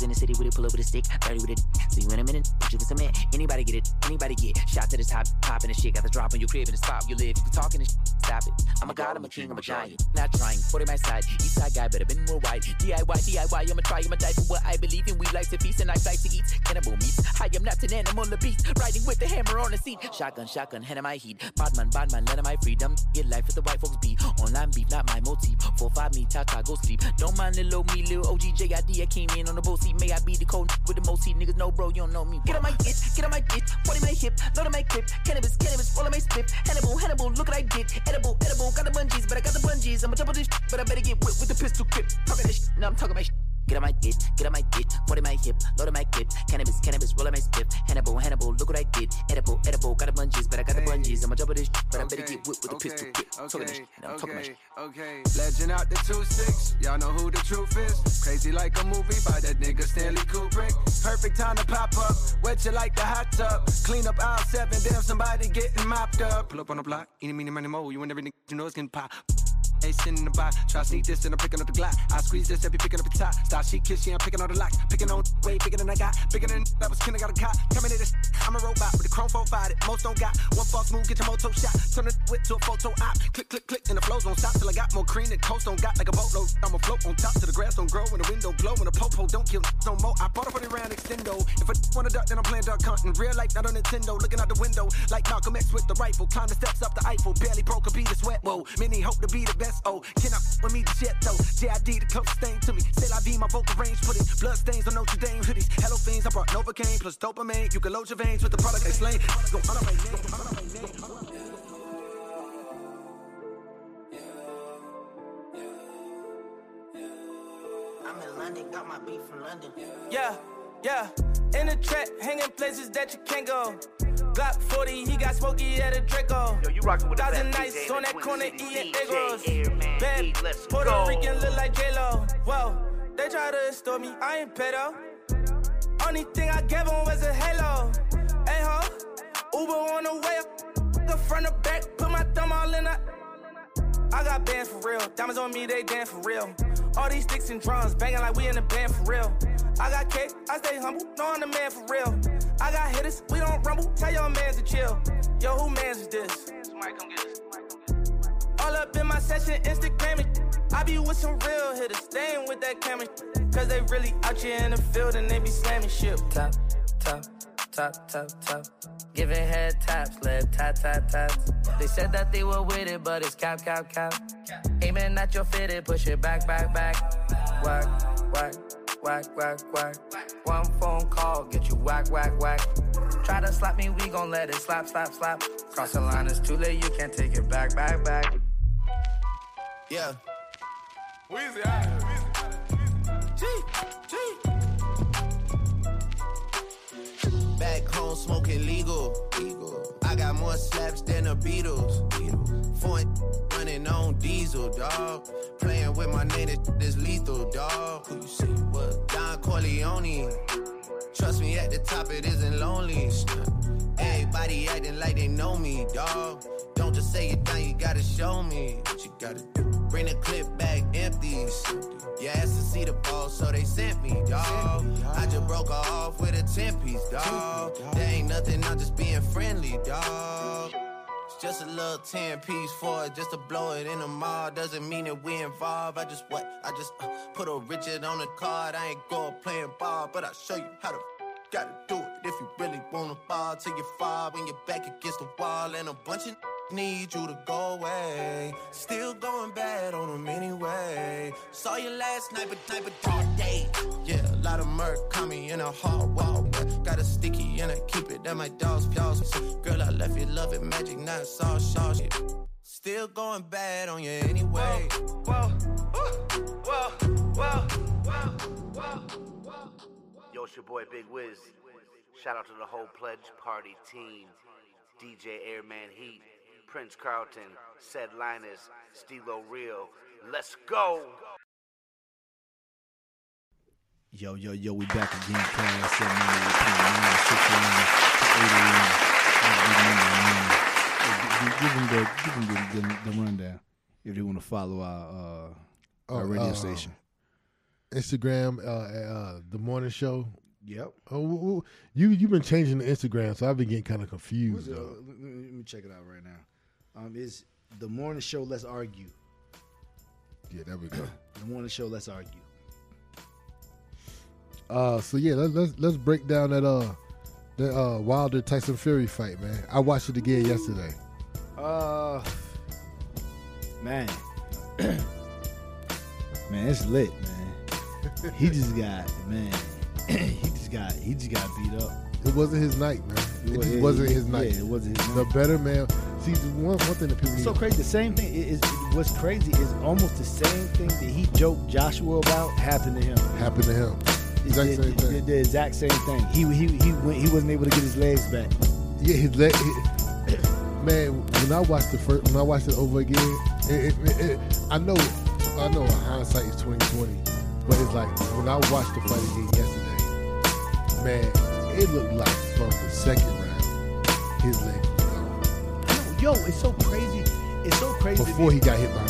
in the city with it, pull up with a stick, dirty with it. See you in a minute, you with some man. Anybody get it, anybody get shot to the top, popping the shit, got the drop on your crib in the spot you live. You talking this shit, stop it. I'm a god, I'm a king, I'm a giant. Not trying, 40 my side, east side guy, better been more white. DIY, DIY, I'ma try, I'ma die for what I believe in. We like to feast and I like to eat cannibal meat. I am not an animal, a beast, riding with the hammer on the seat. Shotgun, shotgun, hand in my heat. Badman, badman, land of my freedom. Get life with the white folks be. Online beef, not my motif. Four, five, me, ta-ta, go sleep. Don't mind the low me, little OG JID. I came in on the boat seat. May I be the cold with the most seat. Niggas know, bro, you don't know me. Get on my dick, get on my dick, 40 my hip, load on my clip, cannabis, cannabis, roll on my split, Hannibal, Hannibal, look what I did, edible, edible, got the bungees, but I got the bungees, I'ma double this, but I better get whipped with the pistol grip, talking this, now I'm talking my Get on my dick, get on my dick, 40 my hip, load on my clip, cannabis, cannabis, roll my split. Hannibal, Hannibal, look what I did. Edible, edible, got the bungees, but I got the bungees. I'ma double this, but I better get whipped with the pistol grip. Talking this, now I'm talking okay, okay. Legend out the two six. Y'all know who the truth is. Crazy like a movie by that nigga Stanley Kubrick. Perfect time to pop up. Wet you like the hot tub. Clean up aisle seven. Damn, somebody getting mopped up. Pull up on the block. Any, meeny, money, mo. You and everything you know it's getting pop. Hey, sitting in the box. Try sneak this and I'm picking up the Glock. I squeeze this and be picking up the top. Stop she kiss, I'm picking all the locks. Picking on way bigger than I got. Bigger than that was kinda got a cop. Coming in this, I'm a robot with the chrome four five. Most don't got one false move, get your moto shot. Turn the whip to a photo op. Click, click, click, and the flows don't stop till I got more cream than coast don't got like a boatload. I'ma float on top till the grass don't grow and the window blow and the popo don't kill no more. I bought a 40 round extendo. If I wanna duck, then I'm playing duck hunting. Real life, not on Nintendo. Looking out the window like Malcolm X with the rifle. Climb the steps up the Eiffel. Barely broke a beat of sweat. Whoa, many hope to be the best. Oh, can I with me the shit though? JID the closest thing to me. Say I be my vocal range. Put it blood stains on Notre Dame hoodies. Hello things I brought Novocaine plus dopamine. You can load your veins with the product they slain. Go honor my name. Honor my name. Honor my name. I'm in London, got my beat from London. Yeah, yeah. In the trap, hanging places that you can't go. Glock 40, he got smoky at a Draco. Yo, you rockin' with the Thousand nights DJ on that corner Cities, eating DJ egos. Bad Heat, let's Puerto go. Rican look like J-Lo. Whoa, they try to extort me, I ain't pedo. Only thing I gave him was a halo. Hey ho, Uber on the way. The front or back, put my thumb all in the. I got bands for real. Diamonds on me, they dance for real. All these sticks and drums banging like we in a band for real. I got cake, I stay humble, know I'm the man for real. I got hitters, we don't rumble. Tell your mans to chill. Yo, who mans is this. All up in my session, Instagram it. I be with some real hitters, staying with that camera. Cause they really out here in the field and they be slamming shit. Top, top, top, top, top. Giving head taps, lip tap, tap, taps. They said that they were with it, but it's cap, cap, cap. Aiming at your fitted, push it back, back, back. Whack, whack, whack, whack, whack. One phone call, get you whack, whack, whack. Try to slap me, we gon' let it slap, slap, slap. Cross the line, it's too late, you can't take it back, back, back. Yeah. Weezy out G, G. smoking legal. I got more slaps than the Beatles. Foreign running on diesel, dog. Playing with my name, is lethal, dog. Who you see? What? Don Corleone. Trust me, at the top it isn't lonely. Everybody acting like they know me, dog. Don't just say it down, you gotta show me what you gotta do. Bring the clip back empty. You asked to see the ball, so they sent me, dog. I just broke her off with a 10 piece, dog. There ain't nothing, I'm just being friendly, dog. It's just a little 10 piece for it, just to blow it in the mall. Doesn't mean that we involved. I just what? I just uh, put a Richard on the card. I ain't going playing ball, but I'll show you how to gotta do it. If you really wanna ball till you fall when you're back against the wall and a bunch of need you to go away. Still going bad on them anyway. Saw you last night, but night, but dark day. Yeah, a lot of murk caught me in a hard wall. But got a sticky and I keep it at my dog's paws. Girl, I left you love magic, not saw shaw shit. Still going bad on you anyway. Whoa, whoa, whoa, whoa. Yo, it's your boy Big Wiz. Shout out to the whole Pledge Party team. DJ Airman Heat, Prince Carlton, Said Linus, Stilo Real. Let's go! Yo, yo, yo, we back again. Class 798.9, Give them the, give them the, the, the rundown if they want to follow our, uh, our Oh, radio uh, station. Instagram, uh, uh, the morning show. Yep. Oh, you you've been changing the Instagram, so I've been getting kind of confused. Though. let, me, check it out right now. Um, is the morning show? Let's argue. Yeah, there we go. The morning show. Let's argue. Uh, so yeah, let's let's let's break down that uh that uh Wilder Tyson Fury fight, man. I watched it again yesterday. Uh, man, Man, it's lit, man. he just got man. he just got he just got beat up. It wasn't his night, man. It Well, just wasn't his night. yeah, it wasn't his The better man. See, the one one thing that people It's so crazy. The same thing is what's crazy is almost the same thing that he joked Joshua about happened to him. happened to him. Exact the, same the- thing. The, the exact same thing. He he he went, he wasn't able to get his legs back. Yeah, his leg. man, when I watched the first, when I watched it over again, it, it, it, it- I know, I know, hindsight is twenty twenty, but it's like when I watched the fight again yesterday, man, it looked like from the second round, his leg was gone Yo, it's so crazy. It's so crazy. before he got hit by.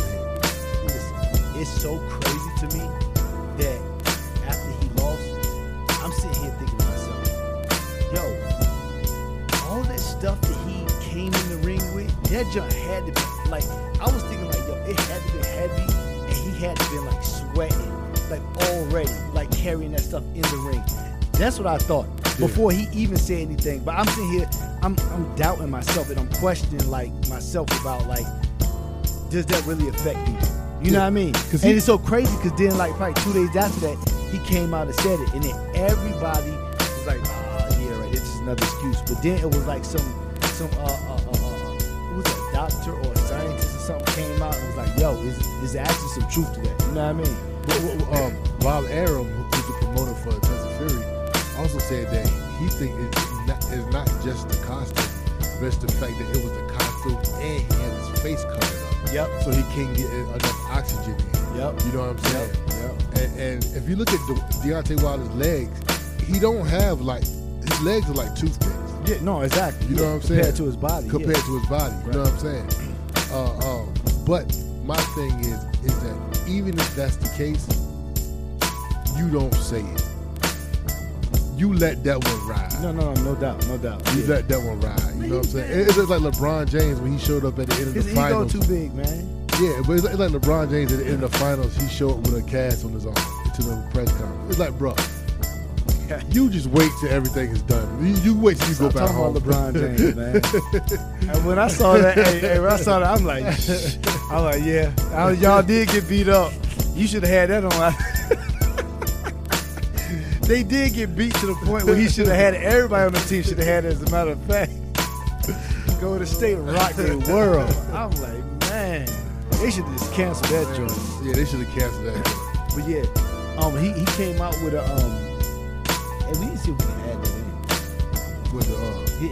Listen, it's so crazy to me that after he lost, I'm sitting here thinking to myself, yo, all that stuff that he came in the ring with, that junk had to be like I was thinking like, yo, it had to be heavy and he had to be like sweating, like already, like carrying that stuff in the ring. That's what I thought before he even said anything. But I'm sitting here, I'm I'm doubting myself and I'm questioning like myself about like does that really affect people? You know what I mean? and he- it's so crazy because then, like, probably two days after that, he came out and said it, and then everybody was like, "Ah, yeah, right, it's just another excuse." But then it was like some, some, uh, uh, uh, uh who was that doctor or a scientist or something came out and was like, "Yo, is is actually some truth to that?" You know what I mean? Um, Bob Arum, who's the promoter for Tyson Fury, also said that he think it's not, it's not just the costume, but it's the fact that it was the costume and he had his face covered up. Yep. So he can't get enough oxygen in. Yep. You know what I'm saying? Yep. And, and if you look at De- Deontay Wilder's legs, he don't have like his legs are like toothpicks. Yeah, no, exactly. You know what I'm saying? compared to his body, Compared yeah. to his body. You know what I'm saying? Uh, um, but my thing is, is that even if that's the case, you don't say it. You let that one ride. No, no, no, no doubt, no doubt. You Yeah. let that one ride. You know what I'm saying? It's just like LeBron James when he showed up at the end of His the ego too big, man. Yeah, but it's like LeBron James at the end of the finals. He showed up with a cast on his arm to the press conference. It's like, bro, you just wait till everything is done. You, you wait till you Stop go back home. about LeBron James, man. and when I saw that, hey, hey, when I saw that, I'm like, I'm like, yeah, I, y'all did get beat up. You should have had that on. they did get beat to the point where he should have had it. Everybody on the team should have had it. As a matter of fact, go to state and rock the world. I'm like, man, they should just cancel that joint. Yeah, they should have canceled that. joint. But yeah, um, he, he came out with a um, and we didn't see if we can add that in. With the uh, his,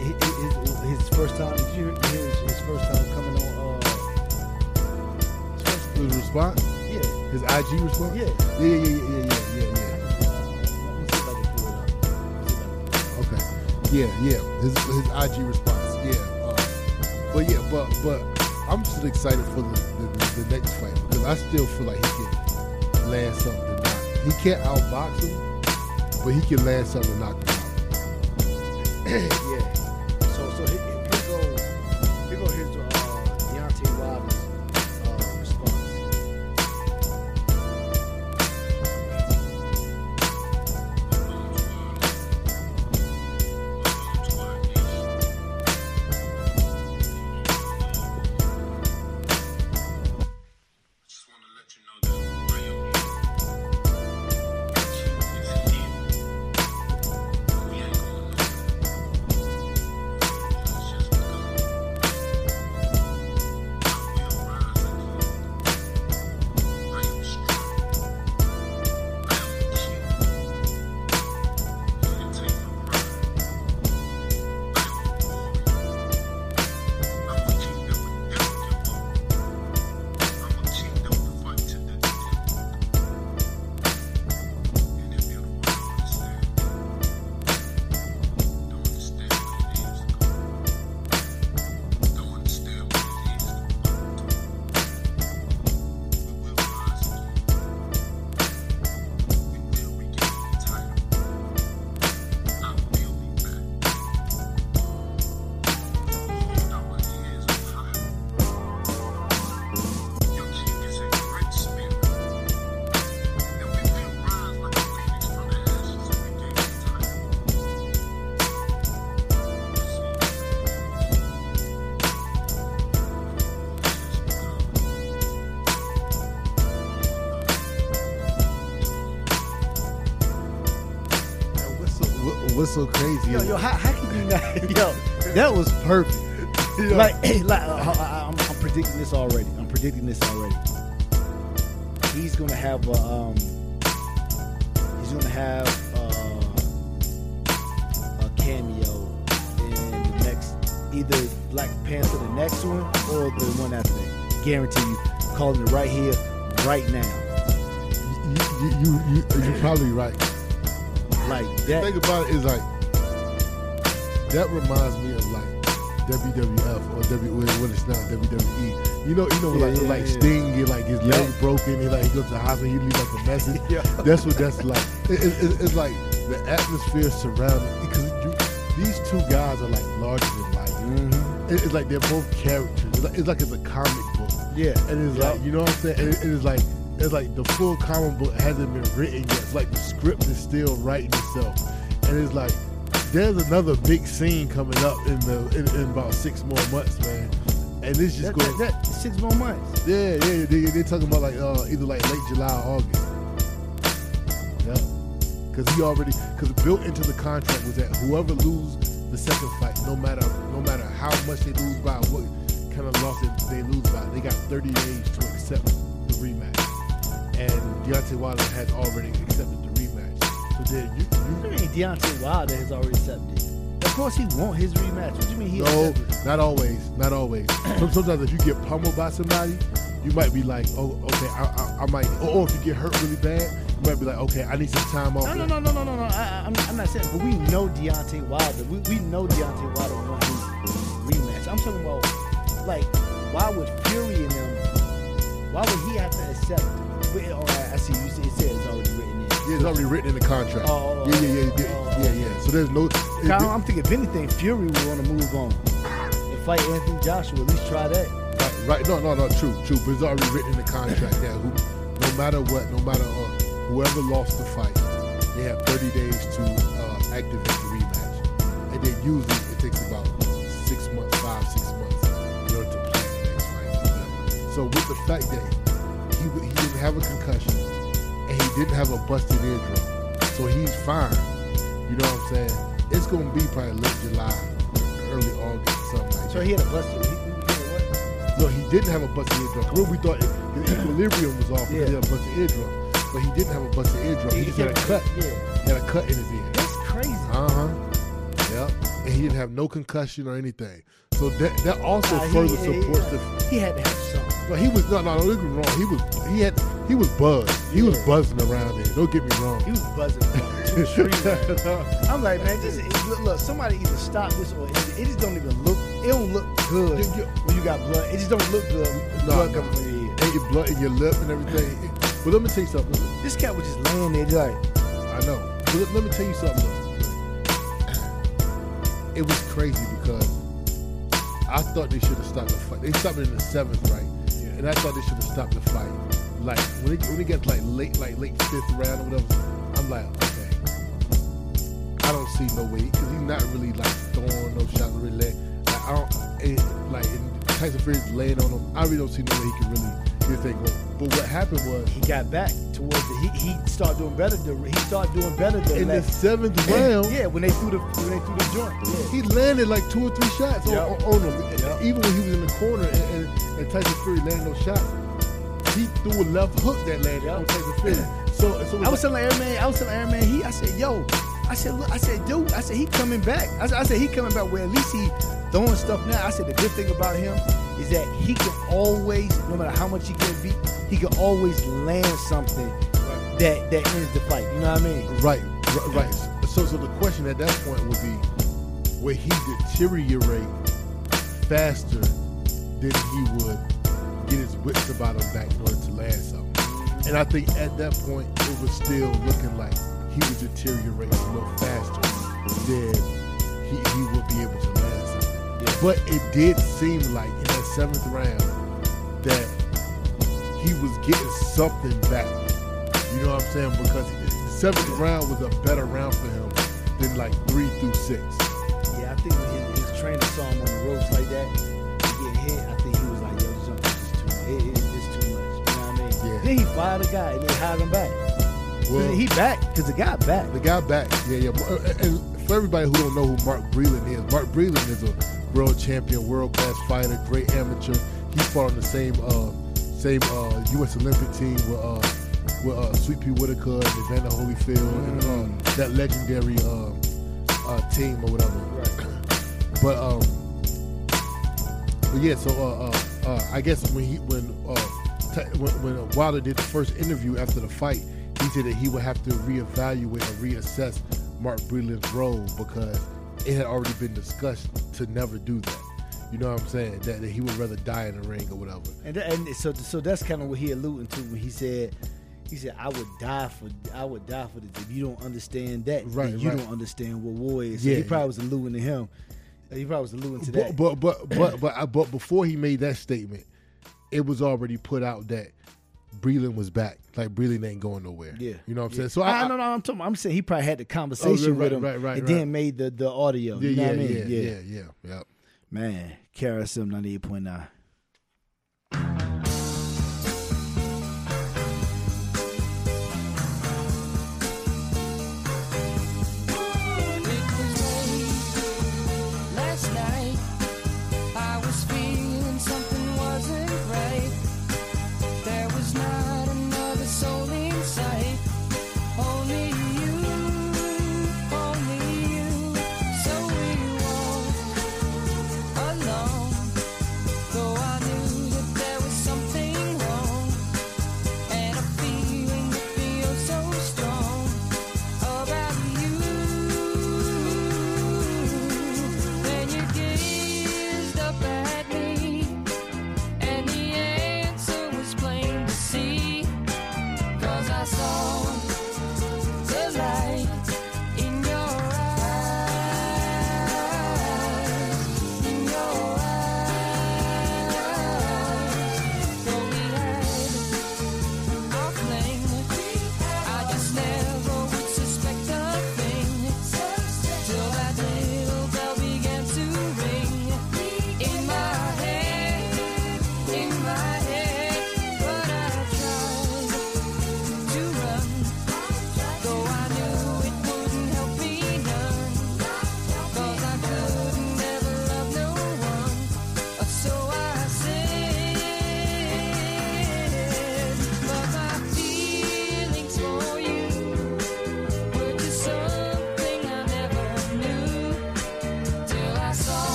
his, his first time, did you hear his, his first time coming on? Uh, his response? Yeah. His IG response? Yeah. Yeah, yeah, yeah, yeah, yeah, yeah. Okay. Yeah, yeah. His his IG response. Yeah. Uh, but yeah, but but I'm just excited for the, the, the next fight because I still feel like he can land something. He can't outbox him, but he can land something to knock him out. yeah. So crazy? Yo, yo, how, how can you not? Yo, that was perfect. Yeah. Like, hey, like uh, I, I'm, I'm predicting this already. I'm predicting this already. He's gonna have a, um, he's gonna have uh, a cameo in the next, either Black Panther, the next one, or the one after that. Guarantee you, calling it right here, right now. you, you, you, you're probably right. Like The that. thing about it is like that reminds me of like WWF or W when it's not WWE. You know, you know, Yeah, like yeah, like yeah. Sting get like his leg broken, he like he goes to the hospital, he leave like a message. Yeah. That's what that's like. It, it, it- it's like the atmosphere surrounding because you, these two guys are like larger than life. Mm-hmm. It- it's like they're both characters. It's like it's, like it's a comic book. Yeah. And it's like, you know what I'm saying? And it- it is like, it's like the full comic book hasn't been written yet. It's like the script is still writing itself. And it's like, there's another big scene coming up in the in, in about six more months, man. And it's just That, going. that, that, six more months. Yeah, yeah, they, they're talking about like uh, either like late July or August. Yeah, because he already because built into the contract was that whoever lose the second fight, no matter no matter how much they lose by, what kind of loss they, they lose by, they got 30 days to accept the rematch. And Deontay Wilder has already accepted the rematch. So then you, you mean Deontay Wilder has already accepted? Of course he want his rematch. What do you mean he No, not always. Not always. Sometimes if you get pummeled by somebody, you might be like, oh, okay, I, I, I might. Or, or if you get hurt really bad, you might be like, okay, I need some time off. No, no, no, no, no, no, no. I, I'm, I'm not saying, but we know Deontay Wilder. We, we know Deontay Wilder wants his rematch. I'm talking about, like, why would Fury and them, why would he have to accept? Wait, right, oh, I see you. say- It says already written in. Yeah, it's already written in the contract. Oh, yeah, yeah, yeah, yeah, yeah, yeah. So there's no. it- Kyle, I'm thinking if anything, Fury would want to move on and fight Anthony Joshua. At least try that. Right, right. No, no, no. True, true. But it's already written in the contract that who, no matter what, no matter uh, whoever lost the fight, they have 30 days to uh, activate the rematch, and then usually it takes about six months, five, six months in order to plan the next fight. So with the fact that he he didn't have a concussion and he didn't have a busted eardrum, so he's fine. You know what I'm saying? It's gonna be probably late July, early August, something like that. So he had a busted. He? No, he didn't have a busted eardrum. Remember, we thought his equilibrium was off because Yeah. he had a busted eardrum. But he didn't have a busted eardrum. He, He just had a cut. yeah. He had a cut in his ear. That's crazy. Uh huh. Yep. And he didn't have no concussion or anything. So that that also Nah, further he- supports the. He had to have something. No, he was no, no. Don't get me wrong. He was he had he was buzzed. He was buzzing around there. Don't get me wrong. He was buzzing. to the street, man. I'm like, man, just look, somebody either stop this or it, it just don't even look. It don't look good when you got blood. It just don't look good. No, blood no. coming from your ear. And your blood in your lip and everything. But let me tell you something. This cat was just laying there, just like I know. But let, let me tell you something. Though. It was crazy because I thought they should have stopped the fight. They stopped it in the seventh, right? And I thought they should have stopped the fight. Like when it, when it gets like late, like late fifth round or whatever, I'm like, okay, I don't see no way because he's not really like throwing no shots really. Like, I don't it, like and Tyson Fury's laying on him. I really don't see no way he can really get his thing. But what happened was he got back towards the. He, he started doing better. The, he started doing better the in the last- seventh round. yeah, when they threw the when they threw the joint. Yeah. He landed like two or three shots Yep. on, on him. Yep. Even when he was in the corner and, and, and Tyson Fury landed those shots, he threw a left hook that landed on Tyson Fury. So, so I was telling Air Man, I was telling Air Man, he, I said, yo, I said, look, I said, dude, I said, he coming back. I said, I said, he coming back where at least he throwing stuff now. I said, the good thing about him is that he can always, no matter how much he can beat, he can always land something that that ends the fight. You know what I mean? right, right, right. So, so the question at that point would be, would he deteriorate faster than he would get his wits about him back in order to land something? And I think at that point it was still looking like he would deteriorate a little faster than he, he would be able to. But it did seem like in that seventh round that he was getting something back. You know what I'm saying? Because the seventh round was a better round for him than like three through six. Yeah, I think when his, his trainer saw him on the ropes like that, getting hit, I think he was like, yo, this is too, it, it, it's too much. You know what I mean? Yeah. Then he fired the guy and then hired him back. Well- he back because the guy back. The guy back, yeah, yeah. Uh, And for everybody who don't know who Mark Breland is, Mark Breland is a world champion, world class fighter, great amateur. He fought on the same uh, same uh, U.S. Olympic team with uh, with uh, Sweet Pea Whitaker and Evander Holyfield and uh, that legendary uh, uh, team or whatever. But um, but yeah, so uh, uh, uh, I guess when he when uh, when, when Wilder did the first interview after the fight, he said that he would have to reevaluate and reassess Mark Breland's role because it had already been discussed to never do that. You know what I'm saying? That, that he would rather die in the ring or whatever. And, and so so that's kind of what he alluding to when he said he said I would die for I would die for this. If you don't understand that, Right, you right. don't understand what war is. So Yeah. he probably was alluding to him. He probably was alluding to that. But but but but but, but before he made that statement, it was already put out that Breland was back. Like Breland ain't going nowhere. Yeah, you know what I'm Yeah. saying. So I, I, no, no, I'm talking. I'm saying he probably had the conversation oh, right, with him, right, right, and right. then made the the audio. Yeah, you know yeah, what I mean? yeah, yeah, yeah, yeah. Man, KRSM ninety eight point nine.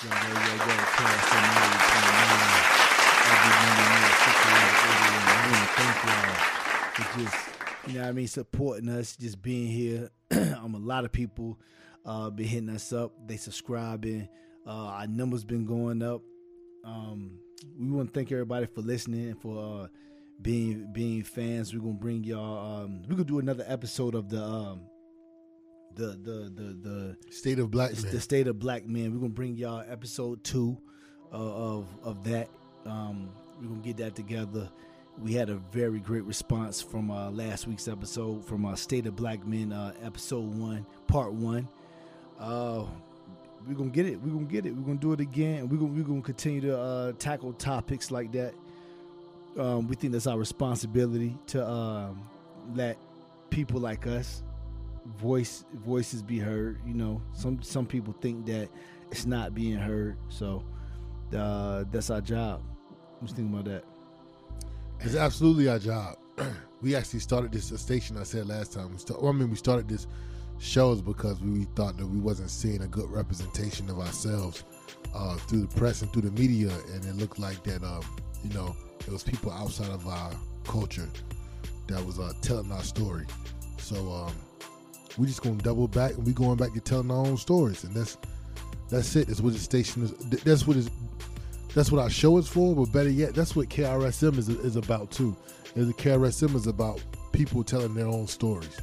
Yo, yo, yo, yo, KRSM 90.9. Every Monday night, 6 a.m. to 8 a.m. I want to thank y'all for just, you know what I mean, supporting us, just being here. um, a lot of people uh, been hitting us up. They subscribing. Uh, our numbers been going up. Um, we want to thank everybody for listening and for uh, being being fans. We're gonna bring y'all. Um, we're gonna do another episode of the um, the the the the State of Black the, the state of black men. We're gonna bring y'all episode two uh, of of that. Um, we're gonna get that together. We had a very great response from uh, last week's episode from our State of Black Men uh, episode one, part one. Uh, we're gonna get it. We're gonna get it. We're gonna do it again. We're gonna we're gonna continue to uh, tackle topics like that. Um, we think that's our responsibility to um, let people like us voice voices be heard. You know, some some people think that it's not being heard. So uh, that's our job. What you think about that? It's absolutely our job. we actually started this station. I said last time. We start, well, I mean, we started this shows because we thought that we wasn't seeing a good representation of ourselves uh, through the press and through the media, and it looked like that. Um, you know, it was people outside of our culture that was uh, telling our story. So um, we just gonna double back, and we going back to telling our own stories, and that's that's it. That's what the station is. That's what is. That's what our show is for. But better yet, that's what KRSM is is about too. Is the KRSM is about people telling their own stories.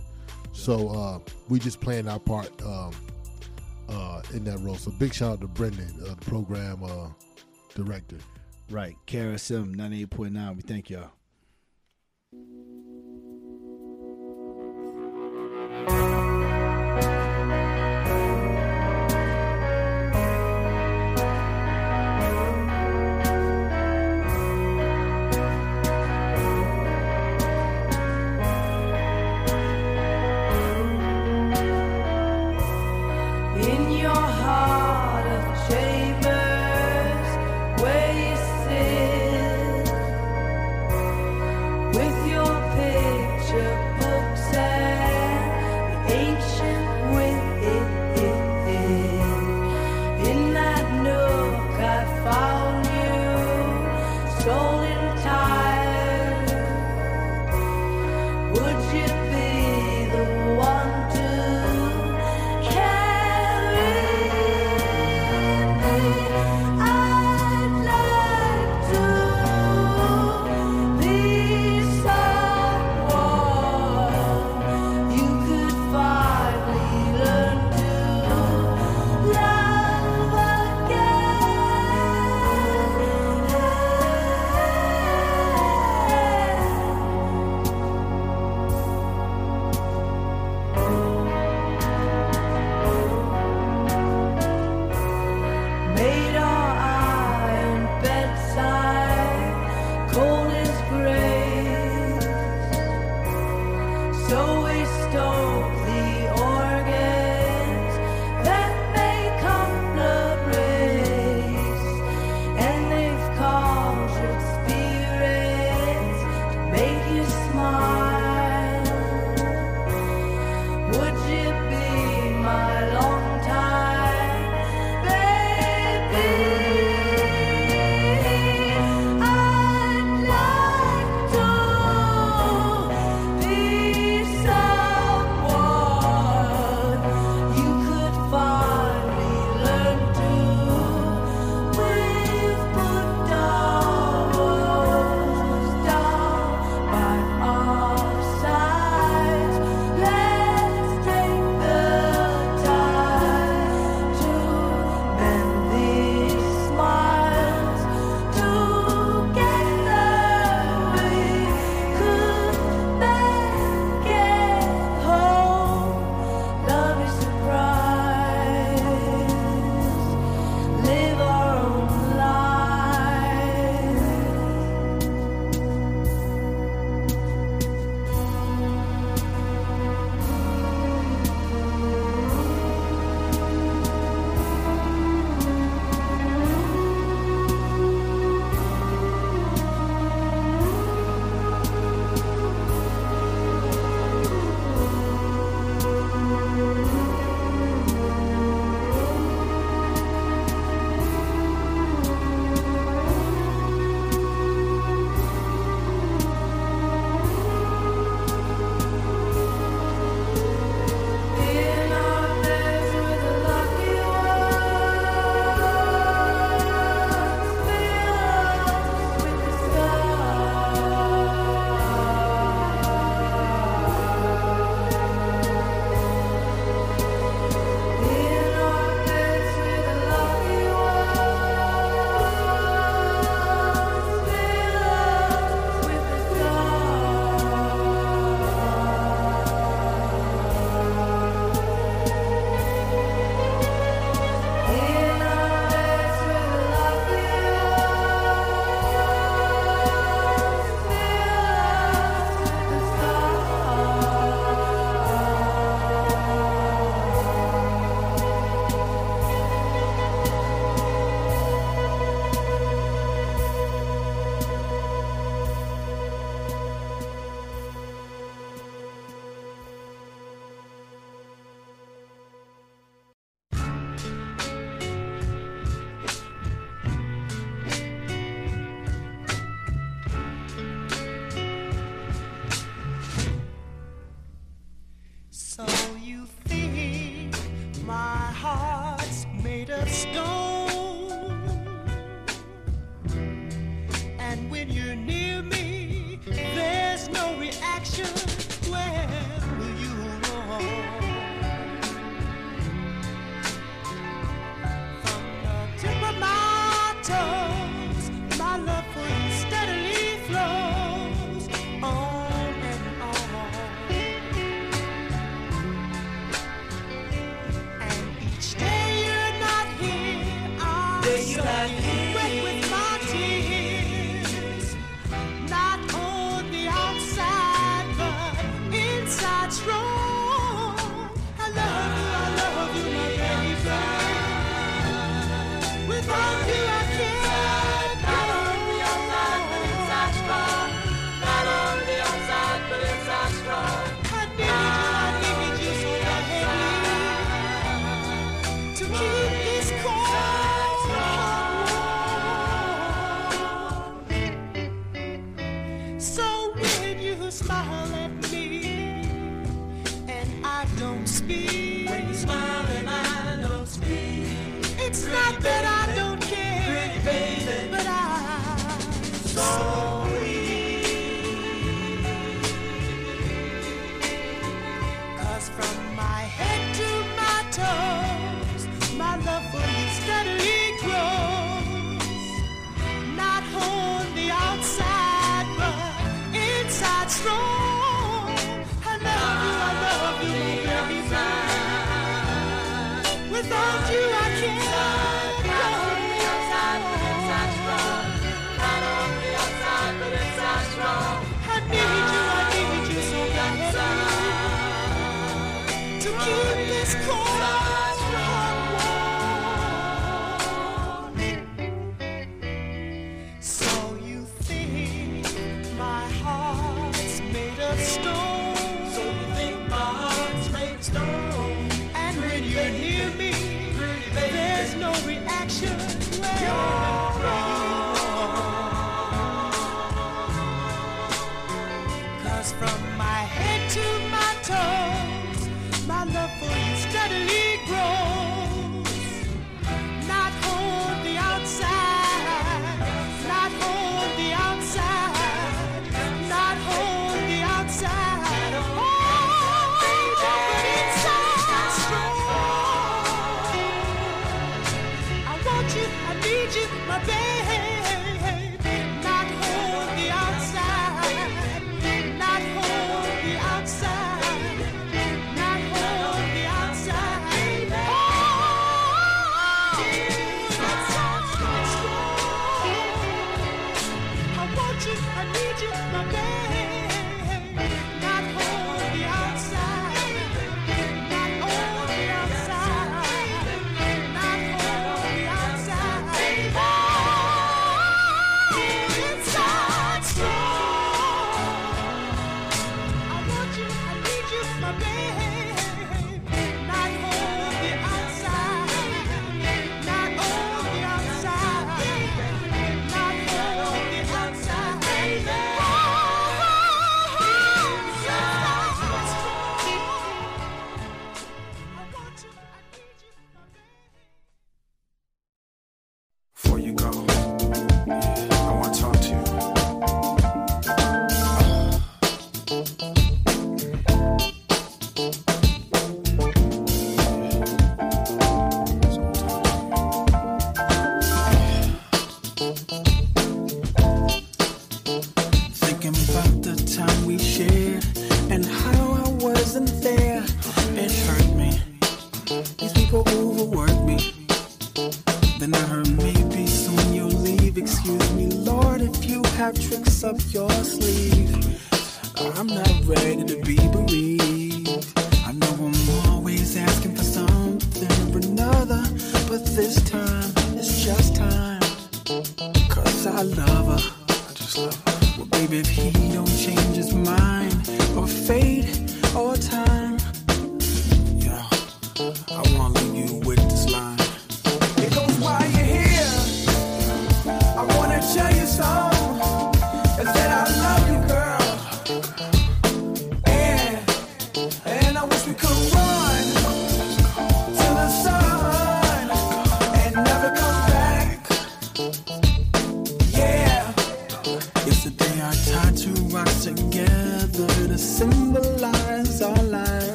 So uh, we just playing our part um, uh, in that role. So big shout out to Brendan, uh, the program uh, director. Right, KRSM ninety eight point nine. We thank y'all. always stole.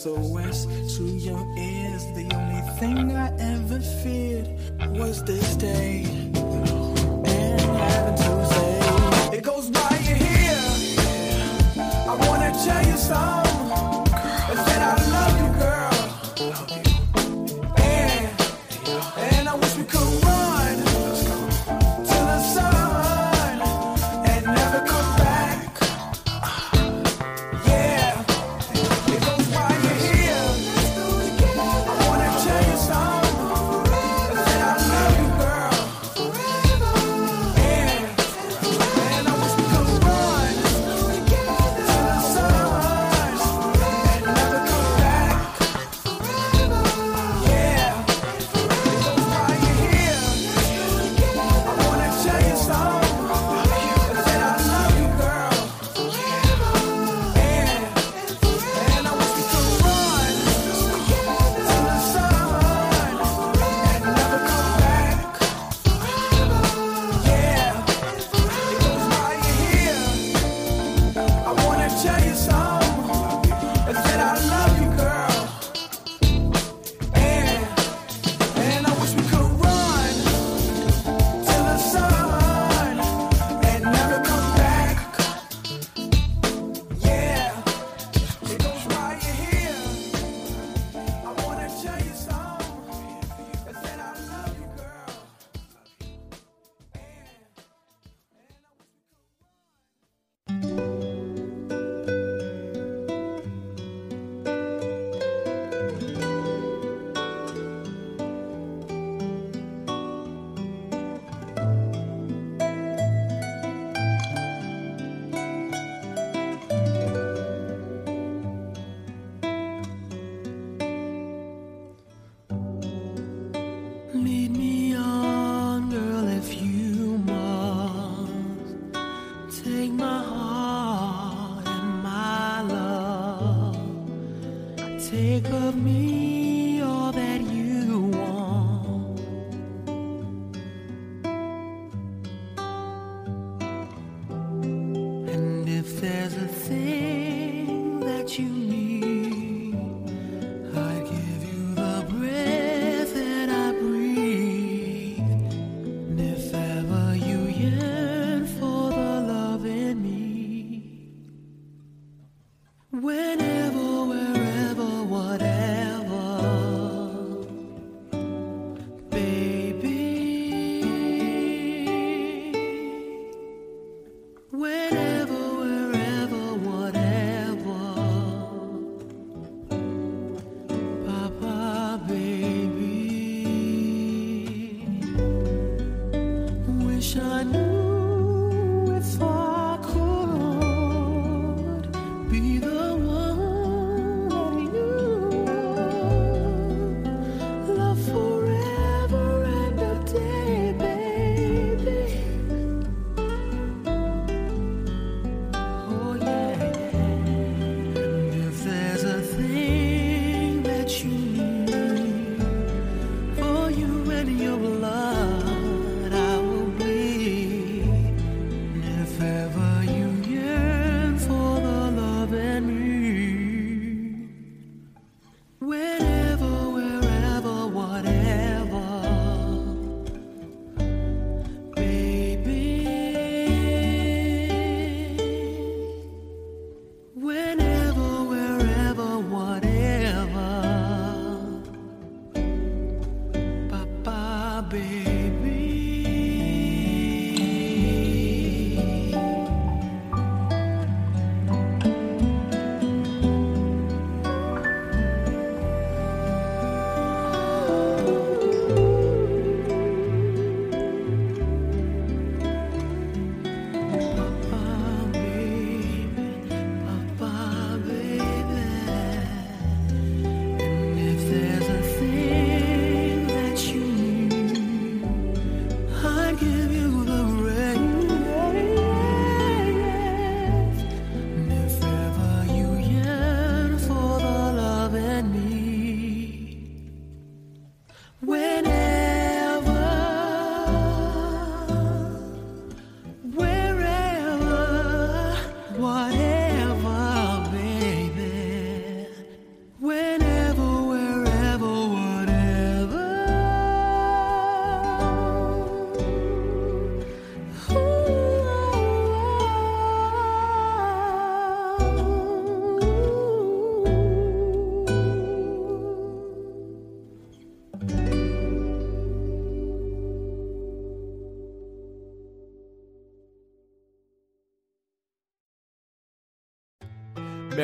SOS to your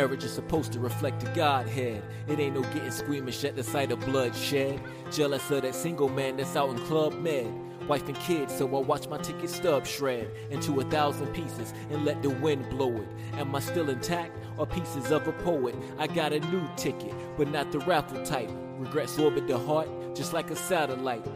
Marriage is supposed to reflect the Godhead. It ain't no getting squeamish at the sight of bloodshed. Jealous of that single man that's out in Club Med. Wife and kids, so I watch my ticket stub shred into a thousand pieces and let the wind blow it. Am I still intact or pieces of a poet? I got a new ticket, but not the raffle type. Regrets orbit the heart just like a satellite.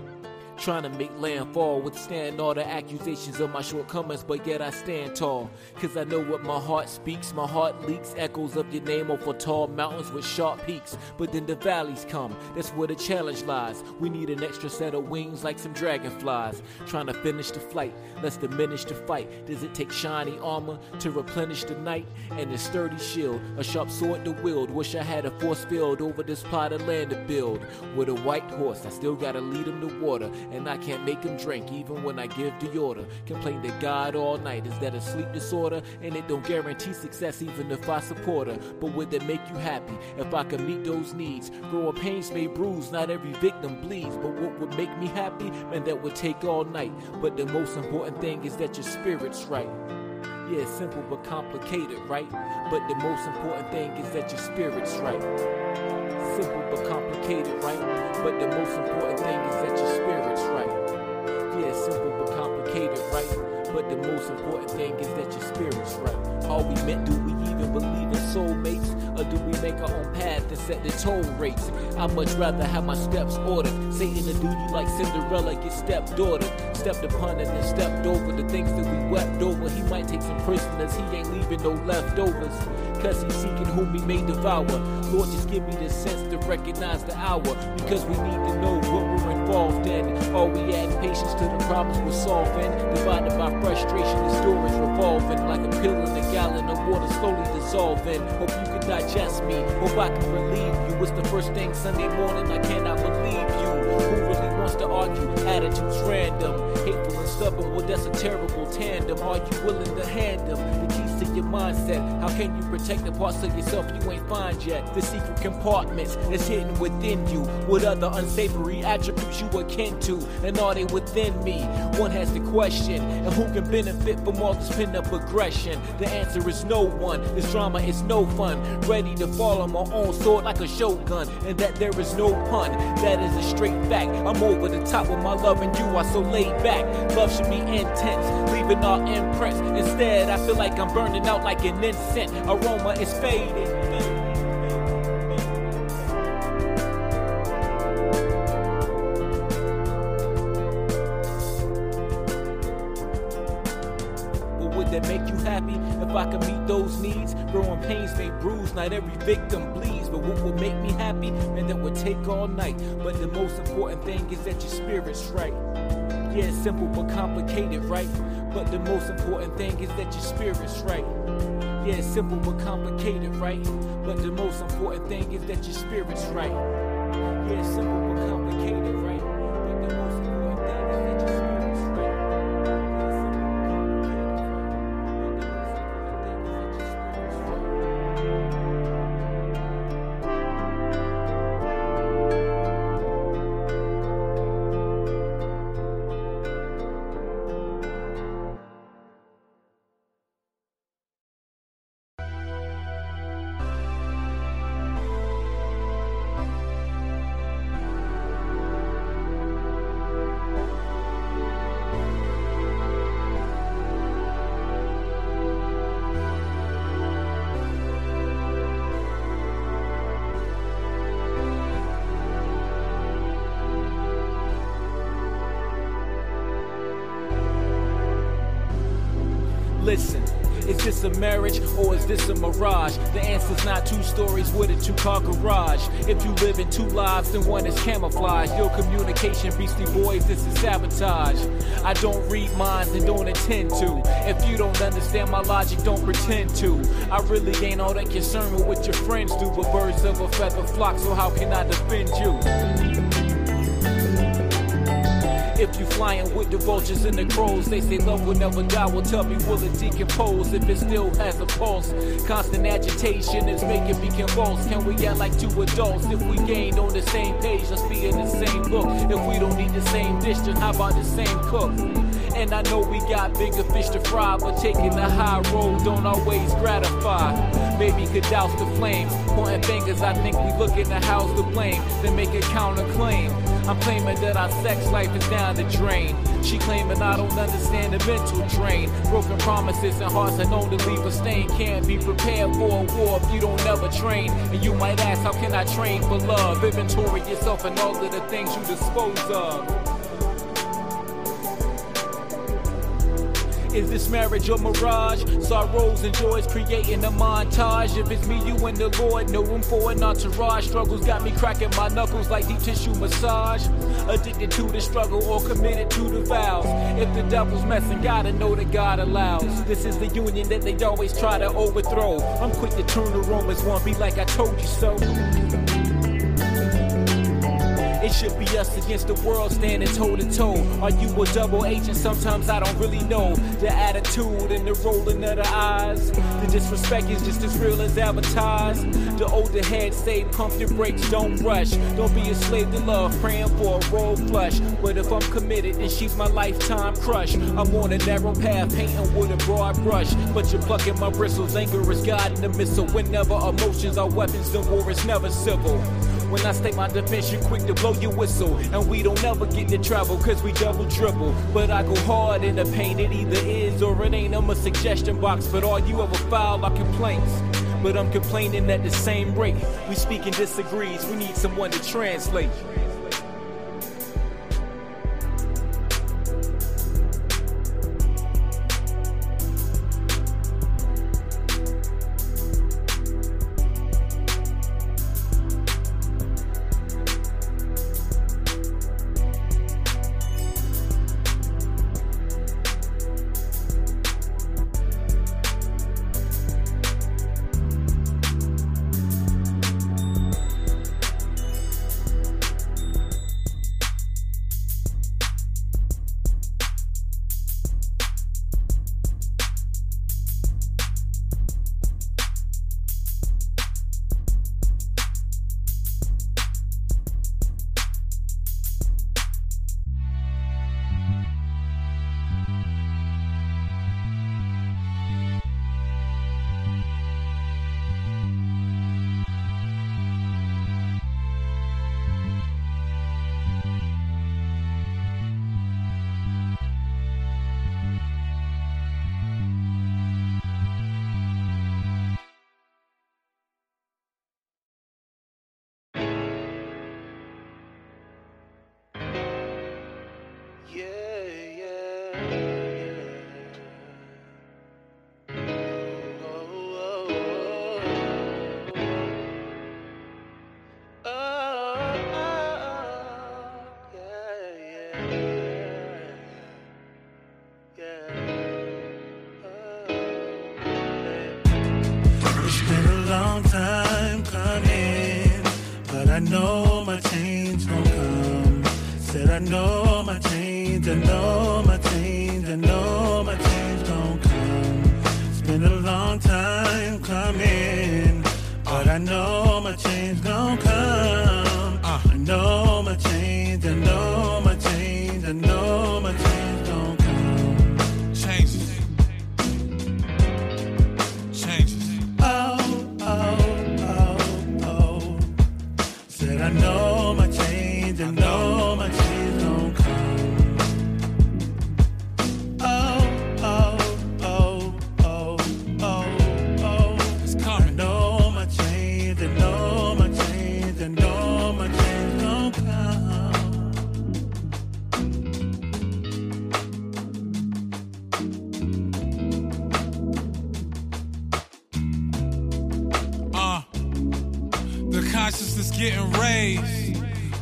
Trying to make landfall, withstand all the accusations of my shortcomings, but yet I stand tall. Cause I know what my heart speaks, my heart leaks echoes of your name over tall mountains with sharp peaks. But then the valleys come, that's where the challenge lies. We need an extra set of wings like some dragonflies. Trying to finish the flight, let's diminish the fight. Does it take shiny armor to replenish the night? And a sturdy shield, a sharp sword to wield. Wish I had a force field over this plot of land to build. With a white horse, I still gotta lead him to water. And I can't make him drink even when I give the order. Complain to God all night, is that a sleep disorder? And it don't guarantee success even if I support her. But would it make you happy if I could meet those needs? Growing pains may bruise, not every victim bleeds. But what would make me happy? Man, that would take all night. But the most important thing is that your spirit's right. Yeah, simple but complicated, right? But the most important thing is that your spirit's right. Simple but complicated, right? But the most important thing is that your spirit's right. Yeah, simple but complicated, right? But the most important thing is that your spirit's right. Are we meant? Do we even believe in soulmates? Or do we make our own path and set the toll rates? I'd much rather have my steps ordered. Satan to do you like Cinderella, get ordered. Stepped upon and then stepped over the things that we wept over. He might take some prisoners, he ain't leaving no leftovers. Cause he's seeking whom he may devour. Lord, just give me the sense to recognize the hour. Because we need to know what we're involved in. Are we adding patience to the problems we're solving? Divided by frustration, the stories revolving. Like a pill in a gallon of water slowly dissolving. Hope you can digest me. Hope I can relieve you. It's the first thing Sunday morning, I cannot believe you. Who really wants to argue? Attitudes random. Hateful and stubborn, well, that's a terrible tandem. Are you willing to hand them your mindset? How can you protect the parts of yourself you ain't find yet? The secret compartments that's hidden within you. What other unsavory attributes you akin to? And are they within me? One has the question, and who can benefit from all this pent up aggression? The answer is no one. This drama is no fun. Ready to fall on my own sword like a shogun, and that there is no pun. That is a straight fact. I'm over the top with my love, and you are so laid back. Love should be intense, leaving our imprints. Instead, I feel like I'm burning out like an incense. Aroma is fading. That make you happy if I could meet those needs? Growing pains may bruise, not every victim bleeds. But what would make me happy? And that would take all night. But the most important thing is that your spirit's right. Yeah, it's simple but complicated, right? But the most important thing is that your spirit's right. Yeah, it's simple but complicated, right? But the most important thing is that your spirit's right. Yeah, it's simple but complicated, right? In two lives, then one is camouflage. Your communication, Beastie Boys, this is sabotage. I don't read minds and don't intend to. If you don't understand my logic, don't pretend to. I really ain't all that concerned with what your friends do, but birds of a feather flock, so how can I defend you? If you flying with the vultures and the crows, they say love will never die. Well, tell me, will it decompose if it still has a pulse? Constant agitation is making me convulsed. Can we act like two adults if we gained on the same page? Let's be in the same book. If we don't need the same dish, then how about the same cook? And I know we got bigger fish to fry, but taking the high road don't always gratify. Baby could douse the flames, pointing fingers. I think we looking to house to blame, then make a counterclaim. I'm claiming that our sex life is down the drain. She claiming I don't understand the mental drain. Broken promises and hearts are known to leave a stain. Can't be prepared for a war if you don't ever train. And you might ask, how can I train for love? Inventory yourself and all of the things you dispose of. Is this marriage or mirage? Sorrows and joys creating a montage. If it's me, you, and the Lord, no room for an entourage. Struggles got me cracking my knuckles like deep tissue massage. Addicted to the struggle or committed to the vows. If the devil's messing, gotta know that God allows. This is the union that they always try to overthrow. I'm quick to turn the Romans one, be like I told you so. It should be us against the world standing toe to toe. Are you a double agent? Sometimes I don't really know. The attitude and the rolling of the eyes. The disrespect is just as real as advertised. The older heads say pump your brakes, don't rush. Don't be a slave to love, praying for a roll flush. But if I'm committed, then she's my lifetime crush. I'm on a narrow path, painting with a broad brush. But you're plucking my bristles, anger is guiding the missile. Whenever emotions are weapons, then war is never civil. When I state my defense, you're quick to blow your whistle. And we don't ever get to travel, cause we double dribble. But I go hard in the paint, it either is or it ain't. I'm a suggestion box, but all you ever file are complaints. But I'm complaining at the same rate. We speaking disagrees, we need someone to translate.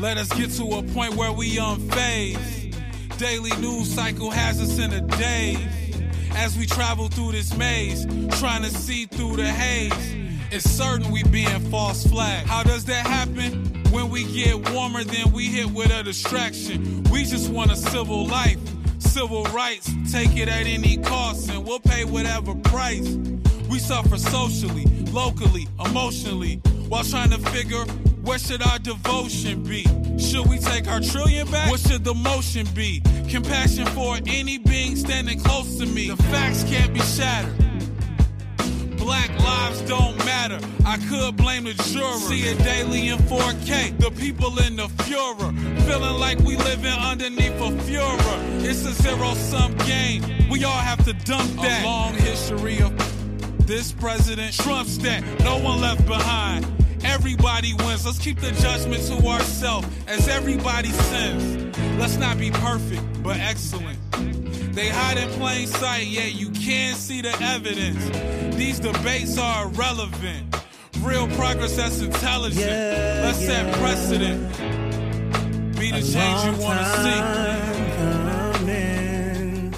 Let us get to a point where we unfazed. Daily news cycle has us in a daze. As we travel through this maze, trying to see through the haze. It's certain we being false flag. How does that happen? When we get warmer, then we hit with a distraction. We just want a civil life, civil rights. Take it at any cost, and we'll pay whatever price. We suffer socially, locally, emotionally, while trying to figure where should our devotion be? Should we take our trillion back? What should the motion be? Compassion for any being standing close to me. The facts can't be shattered. Black lives don't matter. I could blame the juror. See it daily in 4K. The people in the furor. Feeling like we living underneath a furor. It's a zero sum game. We all have to dump that. A long history of this president trumps that. No one left behind. Everybody wins. Let's keep the judgment to ourselves as everybody sins. Let's not be perfect, but excellent. They hide in plain sight, yet you can't see the evidence. These debates are irrelevant. Real progress that's intelligent. Let's set precedent. Be the change you want to see. Coming,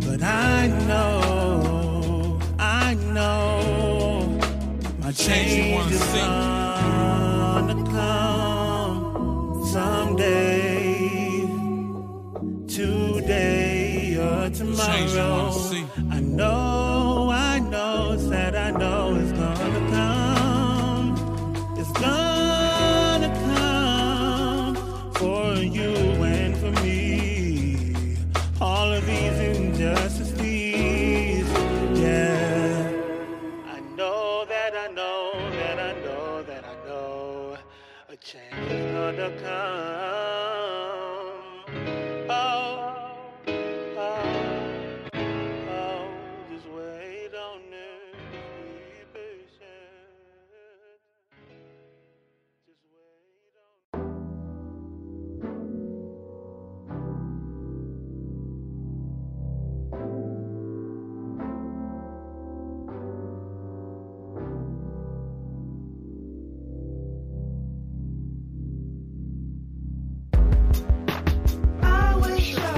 But I know, I know, Change you change wanna see. gonna come someday, today or tomorrow. You wanna see. I know, I know, said I know it's gonna come. It's gonna is Yeah.